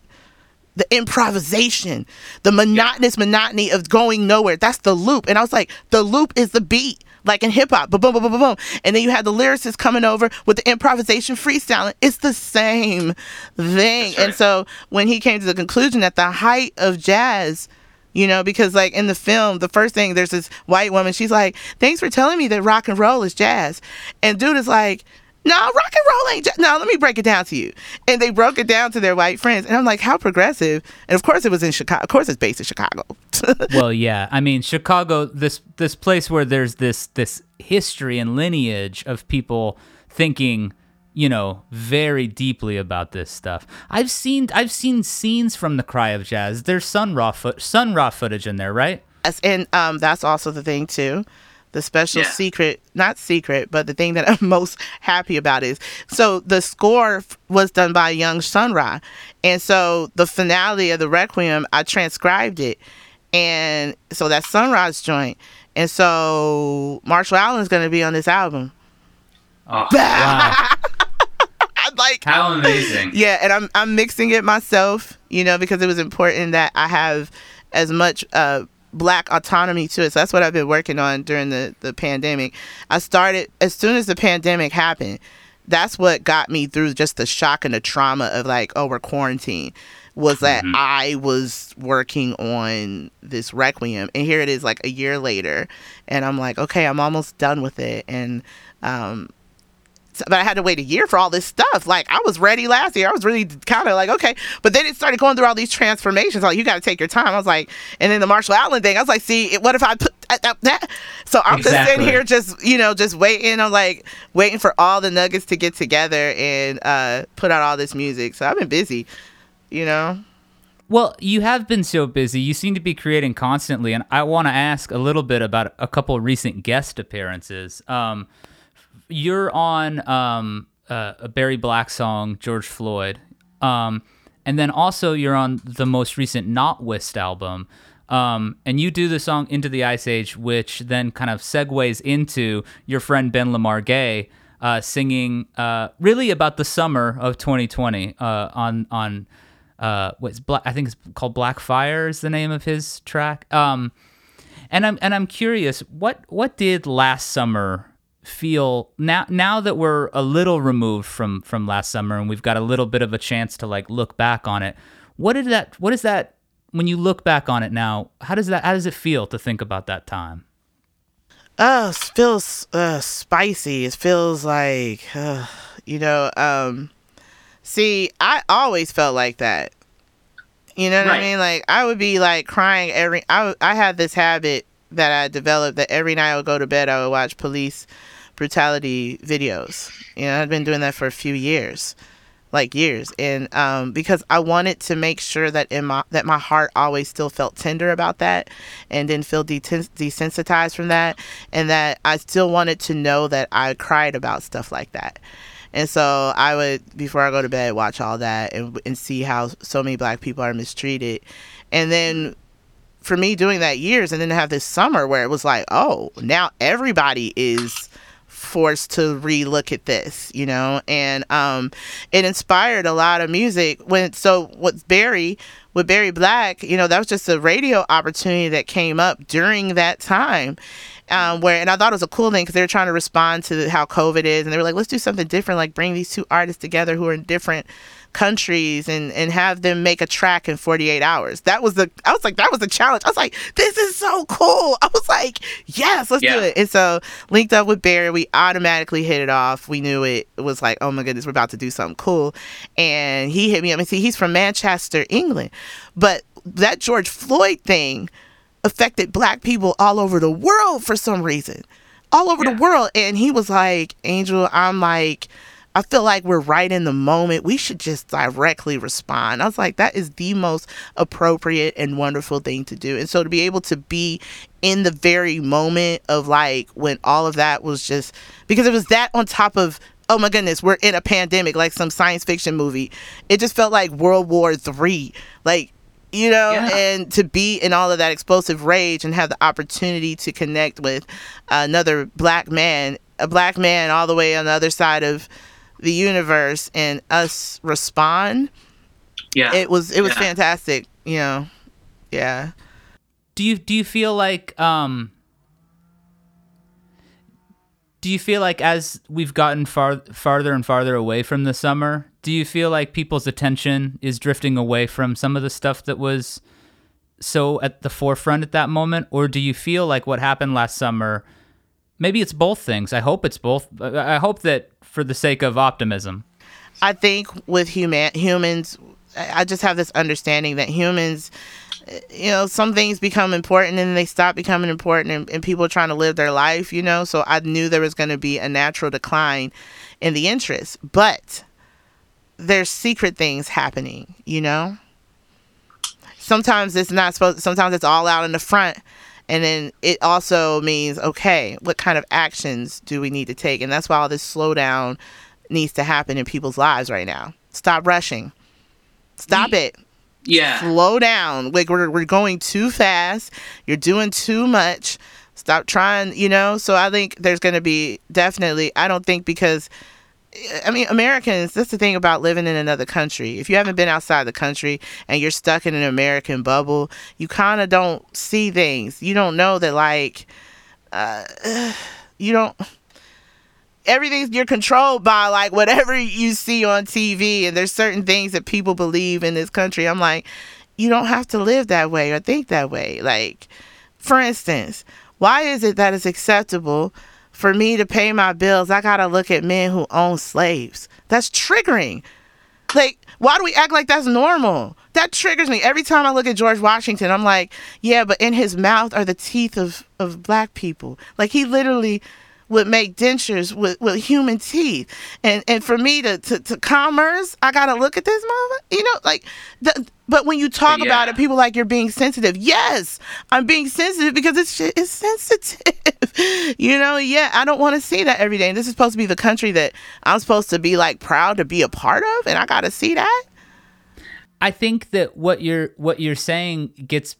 the improvisation, the monotonous monotony of going nowhere. That's the loop. And I was like, the loop is the beat, like in hip hop. Boom, boom, boom, boom, boom. And then you had the lyricists coming over with the improvisation freestyling. It's the same thing. Right. And so when he came to the conclusion that the height of jazz, you know, because like in the film, the first thing there's this white woman, she's like, Thanks for telling me that rock and roll is jazz. And dude is like, no, rock and roll ain't. No, let me break it down to you. And they broke it down to their white friends, and I'm like, how progressive? And of course, it was in Chicago. Of course, it's based in Chicago. well, yeah. I mean, Chicago, this this place where there's this this history and lineage of people thinking, you know, very deeply about this stuff. I've seen I've seen scenes from the Cry of Jazz. There's Sun Ra foot Sun Ra footage in there, right? Yes, and um, that's also the thing too the special Yeah. secret, not secret, but the thing that I'm most happy about is so the score f- was done by Young Sun Ra. And so the finale of the Requiem, I transcribed it. And so that's Sun Ra's joint. And so Marshall Allen's going to be on this album. Oh, Wow. I'm like, how amazing! yeah, and I'm I'm mixing it myself, you know, because it was important that I have as much uh black autonomy to it. So that's what I've been working on during the the pandemic. I started as soon as the pandemic happened. That's what got me through just the shock and the trauma of like, oh, we're quarantined. Was that I was working on this requiem, and here it is, like a year later, and I'm like, okay, I'm almost done with it, and um, but I had to wait a year for all this stuff. Like I was ready last year. I was really kind of like, okay. But then it started going through all these transformations. Like you got to take your time. I was like, and then the Marshall Allen thing. I was like, see, it- what if I put that? that? So I'm just sitting here, just you know, just waiting. I'm like waiting for all the nuggets to get together and uh, put out all this music. So I've been busy, you know. Well, you have been so busy. You seem to be creating constantly, and I want to ask a little bit about a couple recent guest appearances. Um, you're on um, uh, a Barry Black song, George Floyd, um, and then also you're on the most recent Not Wist album. Um, and you do the song Into the Ice Age, which then kind of segues into your friend Ben LaMar Gay uh, singing uh, really about the summer of 2020 uh, on on uh, what's? I think it's called Black Fire is the name of his track. Um, and I'm and I'm curious what what did last summer feel now now that we're a little removed from from last summer and we've got a little bit of a chance to like look back on it. What did that? What is that? When you look back on it now, how does that? How does it feel to think about that time? Oh, it feels uh, spicy. It feels like, uh, you know, um, see, I always felt like that. You know what I mean? Like, I would be like crying every, i, I had this habit that I developed that every night I would go to bed, I would watch police brutality videos. You know, I'd been doing that for a few years like years and um because I wanted to make sure that in my that my heart always still felt tender about that and didn't feel desensitized from that and that I still wanted to know that I cried about stuff like that. And so I would before I go to bed watch all that and and see how so many black people are mistreated. And then for me doing that years and then to have this summer where it was like, oh, now everybody is forced to relook at this, you know, and um, it inspired a lot of music. When so with Barry, with Barry Black, you know, that was just a radio opportunity that came up during that time. Um, where and I thought it was a cool thing because they were trying to respond to how COVID is, and they were like, let's do something different, like bring these two artists together who are in different countries and and have them make a track in 48 hours. That was the I was like that was the challenge. I was like this is so cool. I was like yes, let's Yeah. do it. And so linked up with Barry, we automatically hit it off. We knew it, it was like oh my goodness, we're about to do something cool. And he hit me up and see he's from Manchester, England. But that George Floyd thing affected black people all over the world for some reason. All over Yeah. the world. And he was like, Angel, I'm like, I feel like we're right in the moment. We should just directly respond. I was like, that is the most appropriate and wonderful thing to do. And so to be able to be in the very moment of like when all of that was just because it was that on top of oh my goodness, we're in a pandemic, like some science fiction movie. It just felt like World War Three. Like you know, Yeah. and to be in all of that explosive rage and have the opportunity to connect with another black man, a black man all the way on the other side of the universe and us respond, Yeah. it was it was Yeah. fantastic, you know. Yeah. do you do you feel like um do you feel like as we've gotten far farther and farther away from the summer do you feel like people's attention is drifting away from some of the stuff that was so at the forefront at that moment or do you feel like what happened last summer maybe it's both things i hope it's both i hope that for the sake of optimism I think with human humans, I just have this understanding that humans, you know, some things become important and they stop becoming important, and, and people trying to live their life, you know. So I knew there was going to be a natural decline in the interest, but there's secret things happening, you know. Sometimes it's not supposed. Sometimes it's all out in the front, And then it also means, okay, what kind of actions do we need to take? And that's why all this slowdown needs to happen in people's lives right now. Stop rushing. Stop it. Yeah. Slow down. Like we're, we're going too fast. You're doing too much. Stop trying, you know? So I think there's going to be definitely, I don't think because I mean, Americans, that's the thing about living in another country. If you haven't been outside the country and you're stuck in an American bubble, you kind of don't see things. You don't know that, like, uh, you don't. Everything's you're controlled by like whatever you see on TV, and there's certain things that people believe in this country. I'm like, you don't have to live that way or think that way. Like, for instance, why is it that it's acceptable? For me to pay my bills, I gotta look at men who own slaves. That's triggering. Like, why do we act like that's normal? That triggers me. Every time I look at George Washington, I'm like, yeah, but in his mouth are the teeth of, of black people. Like, he literally would make dentures with, with human teeth. And and for me to, to, to commerce, I gotta look at this mother. You know, like the but when you talk yeah. about it, people like you're being sensitive. Yes, I'm being sensitive because it's it's sensitive. you know, yeah, I don't want to see that every day. And this is supposed to be the country that I'm supposed to be like proud to be a part of, and I got to see that. I think that what you're what you're saying gets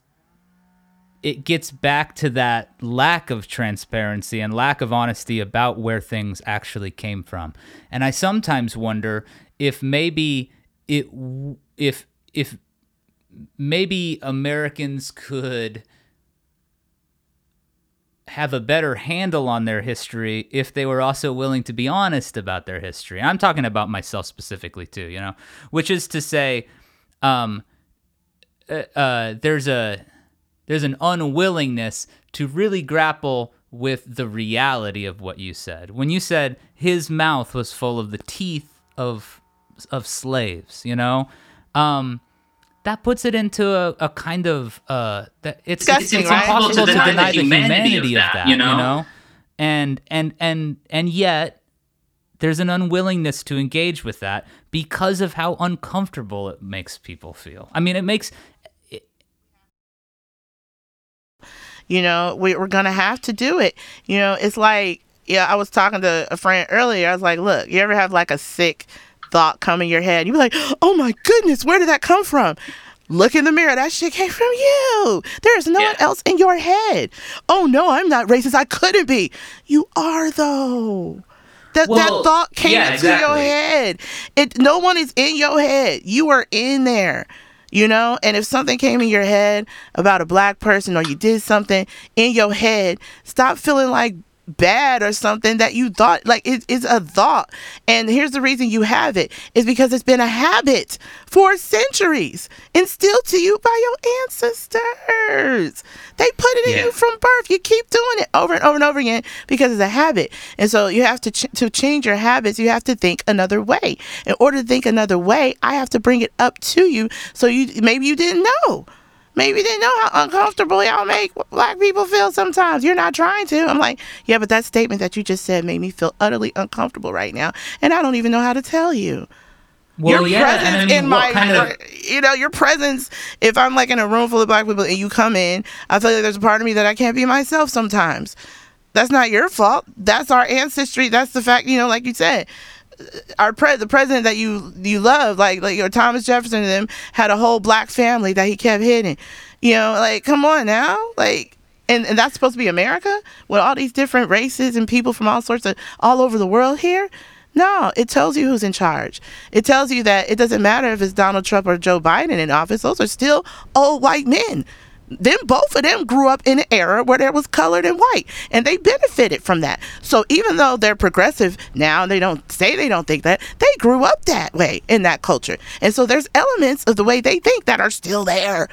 it gets back to that lack of transparency and lack of honesty about where things actually came from. And I sometimes wonder if maybe it if if maybe Americans could have a better handle on their history if they were also willing to be honest about their history. I'm talking about myself specifically too, you know, which is to say, um, uh, uh, there's a there's an unwillingness to really grapple with the reality of what you said. When you said his mouth was full of the teeth of of slaves, you know, um, that puts it into a, a kind of uh that it's it's, it's right? impossible to deny, to deny the humanity, humanity of, that, of that, you know? you know and and and and yet there's an unwillingness to engage with that because of how uncomfortable it makes people feel i mean it makes you know we, we're gonna have to do it you know it's like yeah i was talking to a friend earlier i was like look you ever have like a sick thought come in your head. You're like, oh my goodness, where did that come from? Look in the mirror. That shit came from you. There's no yeah. one else in your head. Oh no, I'm not racist. I couldn't be. You are though. That well, that thought came yeah, into exactly. your head. It no one is in your head. You are in there. You know, and if something came in your head about a black person or you did something in your head, stop feeling like bad or something that you thought like it is a thought. And here's the reason you have it is because it's been a habit for centuries instilled to you by your ancestors. They put it in yeah. you from birth. You keep doing it over and over and over again because it's a habit. And so you have to ch- to change your habits you have to think another way. In order to think another way i have to bring it up to you so you maybe you didn't know Maybe they know how uncomfortable y'all make black people feel sometimes. You're not trying to. I'm like, yeah, but that statement that you just said made me feel utterly uncomfortable right now, and I don't even know how to tell you. Well, your yeah, presence I mean, in my, kind of... you know, your presence. If I'm like in a room full of black people and you come in, I feel like there's a part of me that I can't be myself sometimes. That's not your fault. That's our ancestry. That's the fact, you know, like you said our pre- the president that you you love, like like your Thomas Jefferson and them had a whole black family that he kept hidden. You know, like come on now, like and, and that's supposed to be America with all these different races and people from all sorts of all over the world here. No, it tells you who's in charge. It tells you that it doesn't matter if it's Donald Trump or Joe Biden in office; those are still old white men them both of them grew up in an era where there was colored and white and they benefited from that. So even though they're progressive now they don't say they don't think that they grew up that way in that culture. And so there's elements of the way they think that are still there.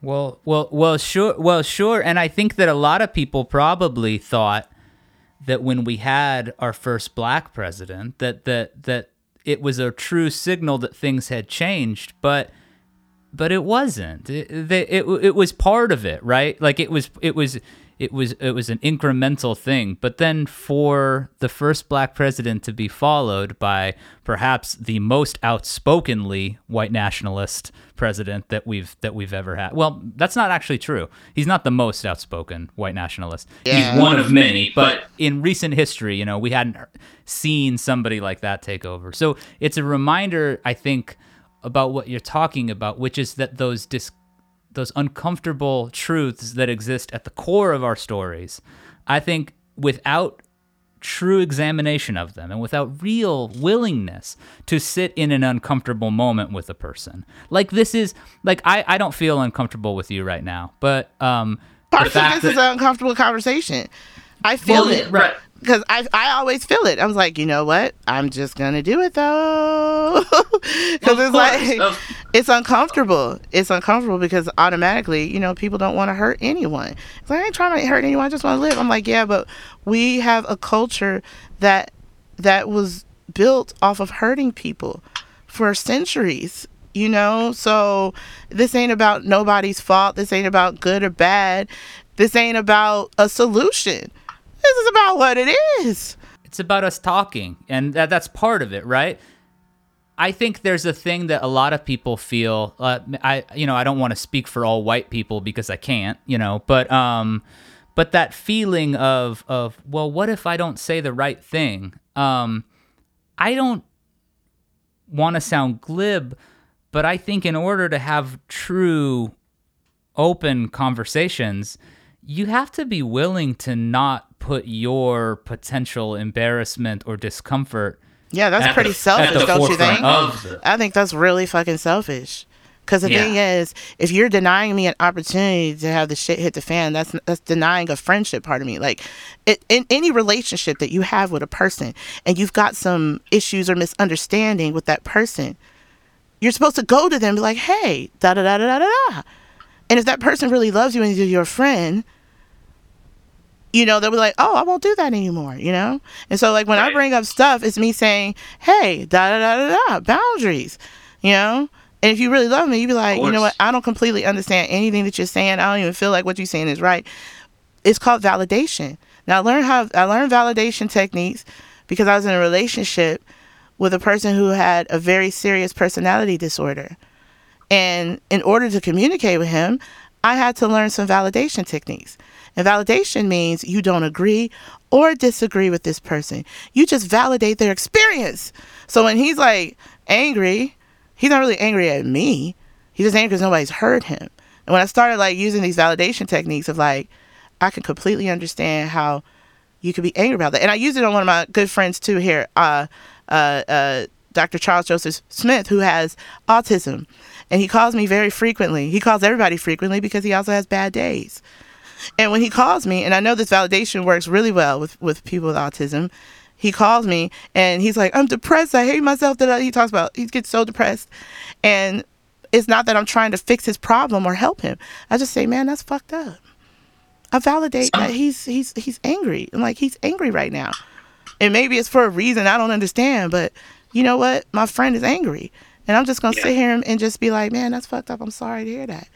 Well well well sure well sure. And i think that a lot of people probably thought that when we had our first black president that that that it was a true signal that things had changed. But but it wasn't. It, it, it, was part of it, right? Like it was, it was, it was it was an incremental thing. But then for the first black president to be followed by perhaps the most outspokenly white nationalist president that we've that we've ever had. Well, that's not actually true. He's not the most outspoken white nationalist. Yeah. He's one of many, but But in recent history, you know, we hadn't seen somebody like that take over. So it's a reminder, I think, about what you're talking about, which is that those dis- those uncomfortable truths that exist at the core of our stories, I think without true examination of them and without real willingness to sit in an uncomfortable moment with a person. Like this is like I, I don't feel uncomfortable with you right now, but um Part of this is an uncomfortable conversation. I feel Well, it. right. Because I, I always feel it. I was like, you know what? I'm just going to do it though. Because it's like, it's uncomfortable. It's uncomfortable because automatically, you know, people don't want to hurt anyone. It's like, I ain't trying to hurt anyone. I just want to live. I'm like, yeah, but we have a culture that that was built off of hurting people for centuries you know so this ain't about nobody's fault this ain't about good or bad this ain't about a solution this is about what it is. It's about us talking and that, that's part of it right? I think there's a thing that a lot of people feel uh, i you know i don't want to speak for all white people because i can't you know but um but that feeling of of well what if i don't say the right thing? Um i don't want to sound glib but i think in order to have true open conversations, you have to be willing to not put your potential embarrassment or discomfort. yeah that's At pretty the- selfish don't you think the- i think that's really fucking selfish because the Yeah. thing is if you're denying me an opportunity to have the shit hit the fan that's that's denying a friendship part of me like it, in any relationship that you have with a person and you've got some issues or misunderstanding with that person you're supposed to go to them and be like, hey, da da da da da da da. And if that person really loves you and you're your friend, you know, they'll be like, oh, I won't do that anymore, you know? And so, like, when I bring up stuff, it's me saying, hey, da da da da da, boundaries, you know? And if you really love me, you'd be like, you know what? I don't completely understand anything that you're saying. I don't even feel like what you're saying is right. It's called validation. Now, I learned how I learned validation techniques because I was in a relationship with a person who had a very serious personality disorder. And in order to communicate with him, I had to learn some validation techniques. And validation means you don't agree or disagree with this person. You just validate their experience. So when he's like angry, he's not really angry at me. He's just angry because nobody's heard him. And when I started like using these validation techniques of like, I can completely understand how you could be angry about that. And I used it on one of my good friends too here, uh, uh, uh, Dr. Charles Joseph Smith, who has autism. And he calls me very frequently. He calls everybody frequently because he also has bad days. And when he calls me, and I know this validation works really well with, with people with autism, he calls me and he's like, I'm depressed. I hate myself. That he talks about, he gets so depressed. And it's not that I'm trying to fix his problem or help him. I just say, man, that's fucked up. I validate that he's he's he's angry. I'm like, he's angry right now. And maybe it's for a reason I don't understand, but you know what? My friend is angry. And I'm just gonna sit here and just be like, man, that's fucked up. I'm sorry to hear that.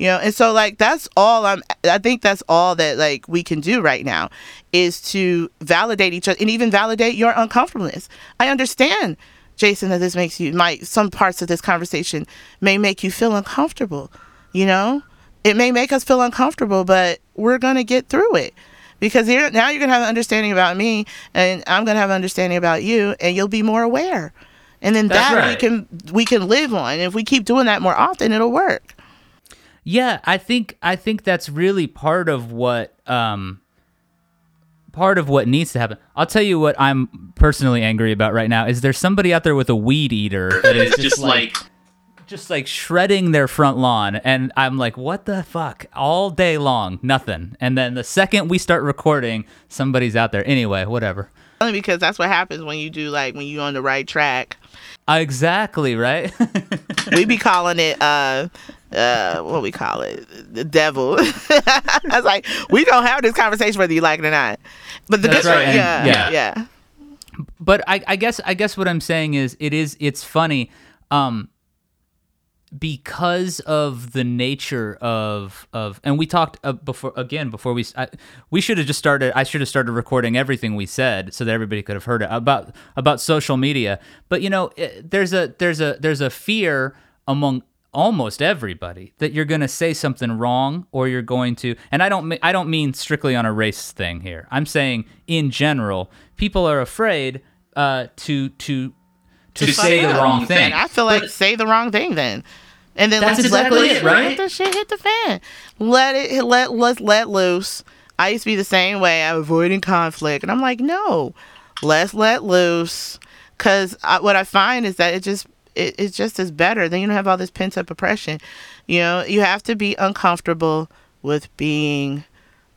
You know, and so like that's all I'm I think that's all that like we can do right now is to validate each other and even validate your uncomfortableness. I understand, Jason, that this makes you might some parts of this conversation may make you feel uncomfortable, you know? It may make us feel uncomfortable, but we're gonna get through it. Because here now you're gonna have an understanding about me and I'm gonna have an understanding about you and you'll be more aware. And then That's that we can we can live on. If we keep doing that more often, it'll work. Yeah, I think I think that's really part of what um part of what needs to happen. I'll tell you what I'm personally angry about right now is there's somebody out there with a weed eater that is just like just like shredding their front lawn. And I'm like what the fuck? All day long nothing. And then the second we start recording somebody's out there. Anyway whatever. Only because that's what happens when you do like when you're on the right track. Uh, exactly right? We be calling it uh uh what we call it the devil. I was like, we gonna have this conversation whether you like it or not. But the That's good right, yeah, yeah. yeah. but I, I guess I guess what I'm saying is it is it's funny. Um, because of the nature of of and we talked uh, before again before we I, we should have just started I should have started recording everything we said so that everybody could have heard it about about social media but you know it, there's a there's a there's a fear among almost everybody that you're going to say something wrong or you're going to and I don't I don't mean strictly on a race thing here I'm saying in general people are afraid uh, to to to, To say say the the wrong wrong thing. thing. I feel like say the wrong thing then. And then That's let's exactly let, it, right? Let the shit hit the fan. Let it let let's let loose. I used to be the same way. I'm avoiding conflict, and I'm like, no, let's let loose. Cause I, what I find is that it just it, it just is better. Then you don't have all this pent up oppression. You know, you have to be uncomfortable with being.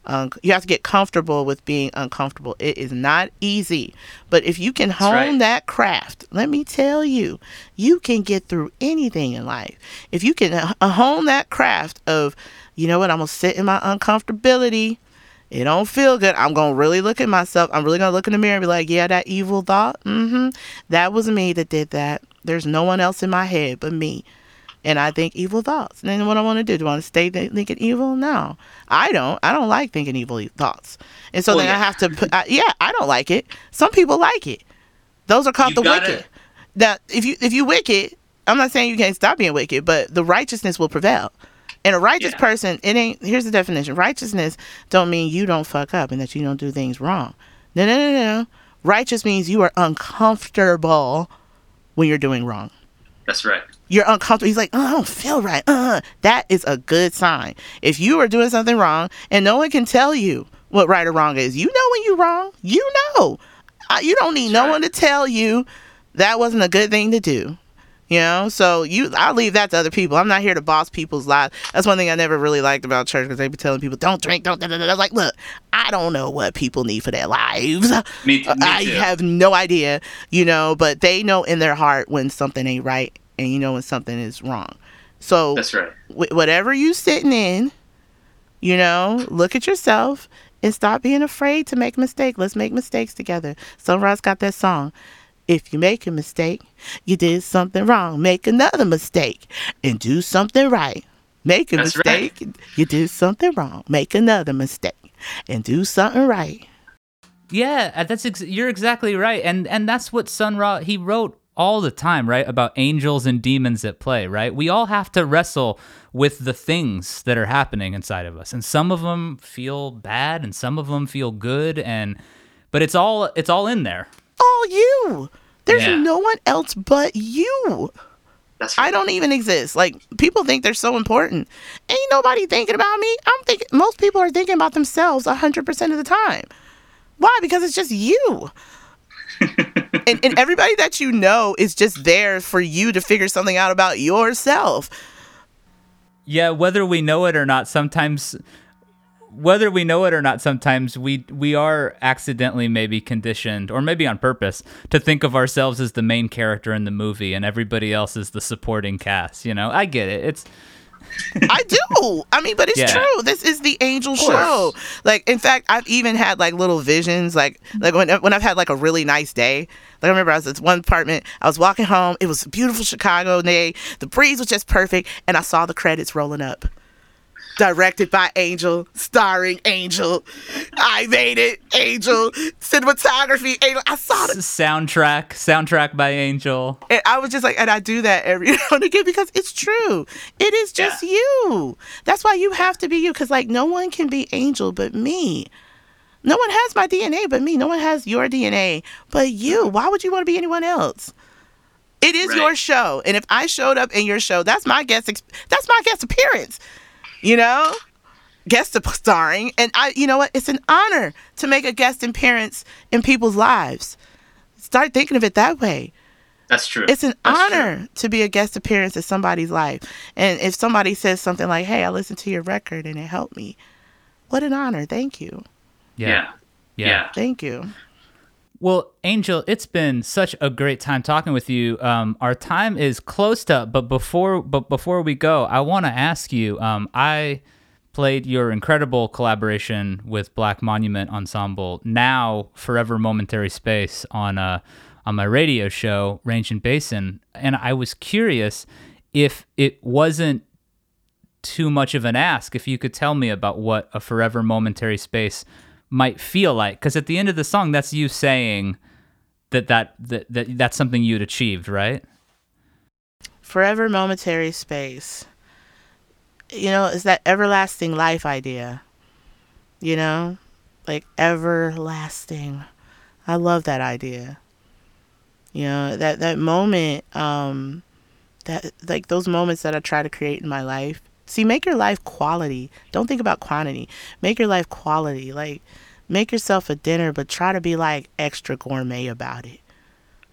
Um, you have to get comfortable with being uncomfortable. It is not easy, but if you can hone right. that craft, let me tell you, you can get through anything in life. If you can uh, hone that craft of, you know what, I'm gonna sit in my uncomfortability. It don't feel good. I'm gonna really look at myself. I'm really gonna look in the mirror and be like, yeah, that evil thought. Mm-hmm. That was me that did that. There's no one else in my head but me and I think evil thoughts. And then what I want to do? Do I want to stay thinking evil? No, I don't. I don't like thinking evil thoughts. And so then I have to put. I, yeah, I don't like it. Some people like it. Those are called You the gotta- wicked. Now, if you if you wicked, I'm not saying you can't stop being wicked, but the righteousness will prevail. And a righteous Yeah. person, it ain't. Here's the definition: righteousness don't mean you don't fuck up and that you don't do things wrong. No, no, no, no. Righteous means you are uncomfortable when you're doing wrong That's right. you're uncomfortable. He's like, oh, I don't feel right. Uh, that is a good sign. If you are doing something wrong and no one can tell you what right or wrong is, you know when you're wrong. You know. Uh, you don't need no right. one to tell you that wasn't a good thing to do. You know, so you, I leave that to other people. I'm not here to boss people's lives. That's one thing I never really liked about church because they be telling people, "Don't drink, don't." Da, da, da. I was like, look, I don't know what people need for their lives. Me, me I too. have no idea, you know, but they know in their heart when something ain't right and you know when something is wrong. So That's right. wh- whatever you sitting in, you know, look at yourself and stop being afraid to make a mistake. Let's make mistakes together. Sunrise got that song. If you make a mistake, you did something wrong. Make another mistake and do something right. Make a That's right. mistake, you do something wrong. Make another mistake and do something right. Yeah, uh, that's ex- you're exactly right, and and that's what Sun Ra he wrote all the time, right? About angels and demons at play, right? We all have to wrestle with the things that are happening inside of us, and some of them feel bad, and some of them feel good, and but it's all it's all in there. All you. There's Yeah. no one else but you. That's right. I don't even exist. Like people think they're so important. Ain't nobody thinking about me. I'm thinking most people are thinking about themselves 100% of the time. Why? Because it's just you. and, and everybody that you know is just there for you to figure something out about yourself. Yeah, whether we know it or not, sometimes whether we know it or not, sometimes we we are accidentally maybe conditioned or maybe on purpose to think of ourselves as the main character in the movie and everybody else is the supporting cast, you know. I get it. It's I do. I mean, but it's Yeah. true. This is the angel show. Like, in fact, I've even had like little visions. Like, like when when I've had like a really nice day. Like, I remember I was at one apartment. I was walking home. It was a beautiful Chicago day. The breeze was just perfect, and I saw the credits rolling up. Directed by Angel, starring Angel. I made it, Angel. Cinematography, Angel. I saw the soundtrack, soundtrack by Angel. and I was just like, and I do that every now and again because it's true. It is just you. That's why you have to be you. Because like no one can be Angel but me. No one has my DNA but me. No one has your DNA but you. Why would you want to be anyone else? It is Right. your show, and if I showed up in your show, that's my guest. Ex- that's my guest appearance. You know, guest starring, and I. You know what? It's an honor to make a guest appearance in people's lives. Start thinking of it that way That's true. it's an That's true. honor to be a guest appearance in somebody's life. And if somebody says something like, "Hey, I listened to your record and it helped me," what an honor! Thank you, Yeah. Yeah. Yeah. Yeah. thank you. Well, Angel, it's been such a great time talking with you. Um, our time is close up, but before, but before we go, I want to ask you. Um, I played your incredible collaboration with Black Monument Ensemble, now Forever Momentary Space on uh, on my radio show, Range and Basin, and I was curious if it wasn't too much of an ask, if you could tell me about what a forever momentary space might feel like, because at the end of the song, that's you saying that that, that, that that's something you'd achieved, right? Forever momentary space. You know, is that everlasting life idea. You know, like everlasting. I love that idea. You know, that that moment um that like those moments that I try to create in my life. See, make your life quality. Don't think about quantity. Make your life quality. Like make yourself a dinner, but try to be like extra gourmet about it.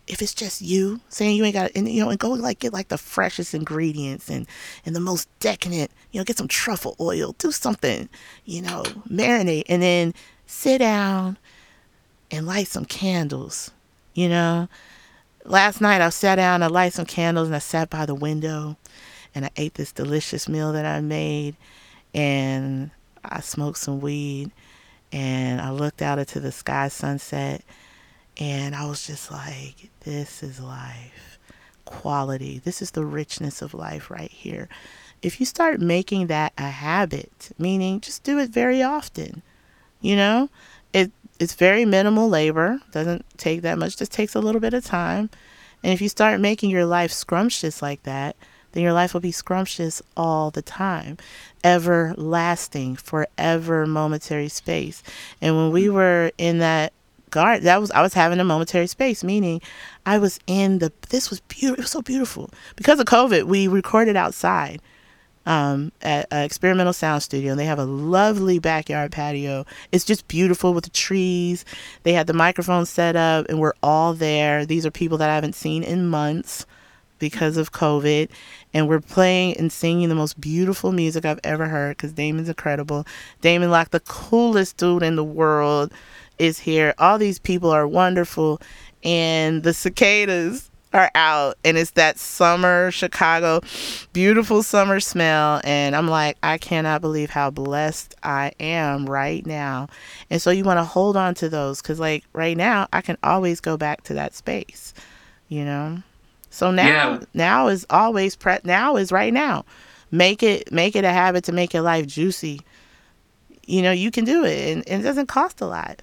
If it's just you saying you ain't got, and you know, and go like get like the freshest ingredients and and the most decadent, you know, get some truffle oil, do something, you know, marinate, and then sit down and light some candles, you know. Last night I sat down, I light some candles, and I sat by the window, and I ate this delicious meal that I made, and I smoked some weed, and I looked out into the sky sunset, and I was just like, this is life. Quality. This is the richness of life right here. If you start making that a habit, meaning just do it very often, you know, it it's very minimal labor, doesn't take that much, just takes a little bit of time. And if you start making your life scrumptious like that, then your life will be scrumptious all the time, everlasting, forever momentary space. And when we were in that garden, that was I was having a momentary space, meaning I was in the this was beautiful, it was so beautiful. Because of COVID, we recorded outside um, at an experimental sound studio. And they have a lovely backyard patio. It's just beautiful with the trees. They had the microphone set up, and we're all there. These are people that I haven't seen in months because of COVID. And we're playing and singing the most beautiful music I've ever heard because Damon's incredible. Damon Locks, the coolest dude in the world, is here. All these people are wonderful. And the cicadas are out and it's that summer Chicago beautiful summer smell and I'm like I cannot believe how blessed I am right now. And so you want to hold on to those cuz like right now I can always go back to that space, you know. So now yeah. now is always pre- now is right now. Make it make it a habit to make your life juicy. You know, you can do it and, and it doesn't cost a lot.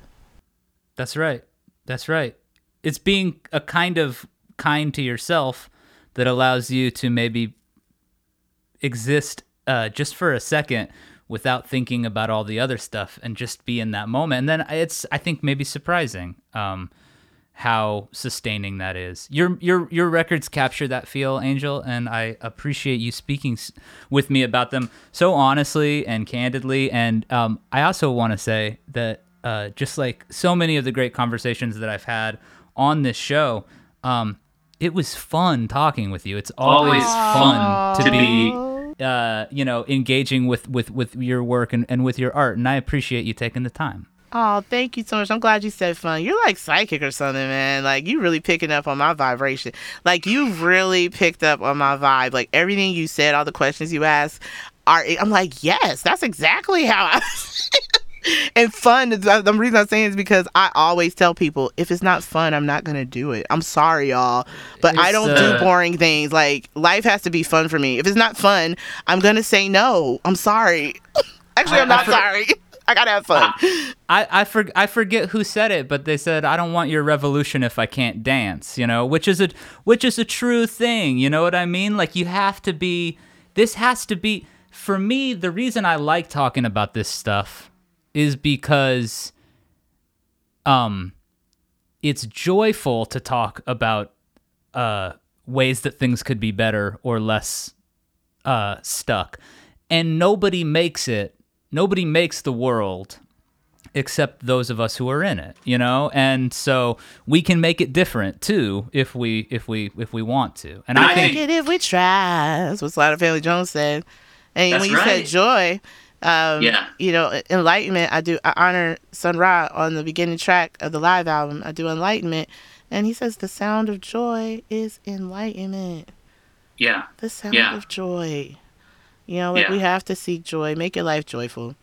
That's right. That's right. It's being a kind of kind to yourself that allows you to maybe exist uh, just for a second without thinking about all the other stuff and just be in that moment. And then it's, I think, maybe surprising um, how sustaining that is. Your your your records capture that feel, Angel, and I appreciate you speaking with me about them so honestly and candidly. And um, I also want to say that uh, just like so many of the great conversations that I've had on this show. Um, it was fun talking with you. It's always Aww. fun to be, uh, you know, engaging with, with, with your work and, and with your art. And I appreciate you taking the time. Oh, thank you so much. I'm glad you said fun. You're like psychic or something, man. Like you really picking up on my vibration. Like you really picked up on my vibe. Like everything you said, all the questions you asked, are I'm like, yes, that's exactly how I and fun the reason i'm saying is because i always tell people if it's not fun i'm not gonna do it i'm sorry y'all but it's, i don't uh, do boring things like life has to be fun for me if it's not fun i'm gonna say no i'm sorry actually I, i'm not for- sorry I gotta have fun. I I, for, I forget who said it, but they said I don't want your revolution if I can't dance. You know, which is a which is a true thing. You know what I mean? Like you have to be. This has to be for me. The reason I like talking about this stuff is because um it's joyful to talk about uh ways that things could be better or less uh stuck. And nobody makes it. Nobody makes the world except those of us who are in it, you know? And so we can make it different too if we if we if we want to. And I, I think it if we try. That's what Sly and the Family Stone said. And when you right. said joy, um, yeah. You know, Enlightenment, I do, I honor Sun Ra on the beginning track of the live album. I do Enlightenment. And he says, the sound of joy is enlightenment. Yeah. The sound yeah. of joy. You know, like yeah. we have to seek joy, make your life joyful.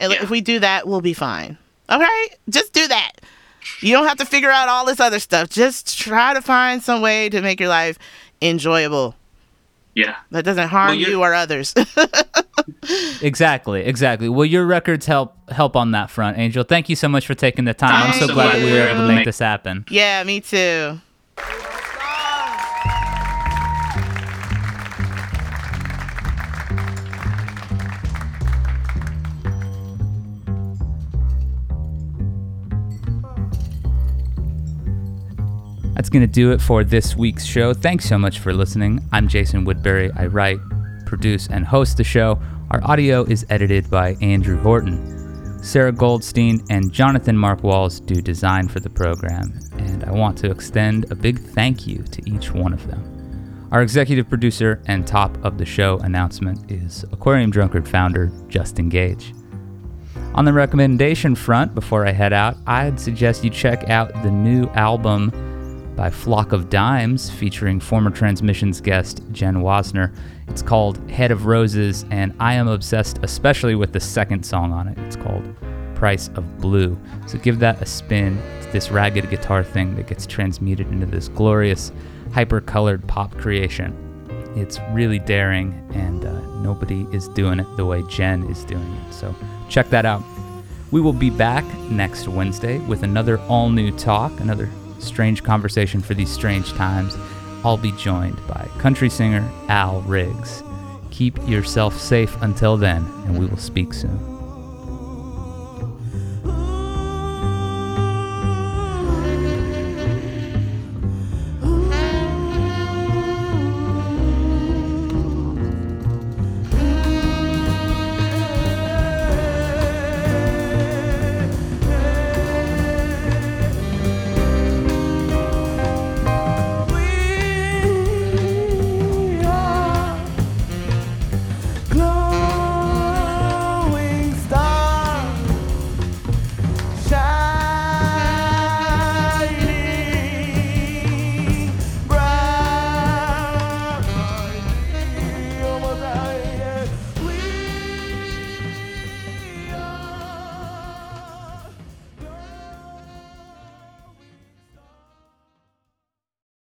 And yeah. if we do that, we'll be fine. All right? Just do that. You don't have to figure out all this other stuff. Just try to find some way to make your life enjoyable. Yeah. That doesn't harm Well, you're- or others. Exactly, exactly. Well, your records help help on that front, Angel. Thank you so much for taking the time. I'm so Thank glad that we were able to make this happen. yeah, me too. Going to do it for this week's show. Thanks so much for listening. I'm Jason Woodbury. I write, produce, and host the show. Our audio is edited by Andrew Horton. Sarah Goldstein and Jonathan Mark Walls do design for the program, and I want to extend a big thank you to each one of them. Our executive producer and top of the show announcement is Aquarium Drunkard founder Justin Gage. On the recommendation front, before I head out, I'd suggest you check out the new album by Flock of Dimes featuring former Transmissions guest Jen Wasner. It's called Head of Roses, and I am obsessed especially with the second song on it. It's called Price of Blue. So give that a spin. It's this ragged guitar thing that gets transmuted into this glorious, hyper colored pop creation. It's really daring, and uh, nobody is doing it the way Jen is doing it. So check that out. We will be back next Wednesday with another all new talk, another strange conversation for these strange times. I'll be joined by country singer Al Riggs. Keep yourself safe until then, and we will speak soon.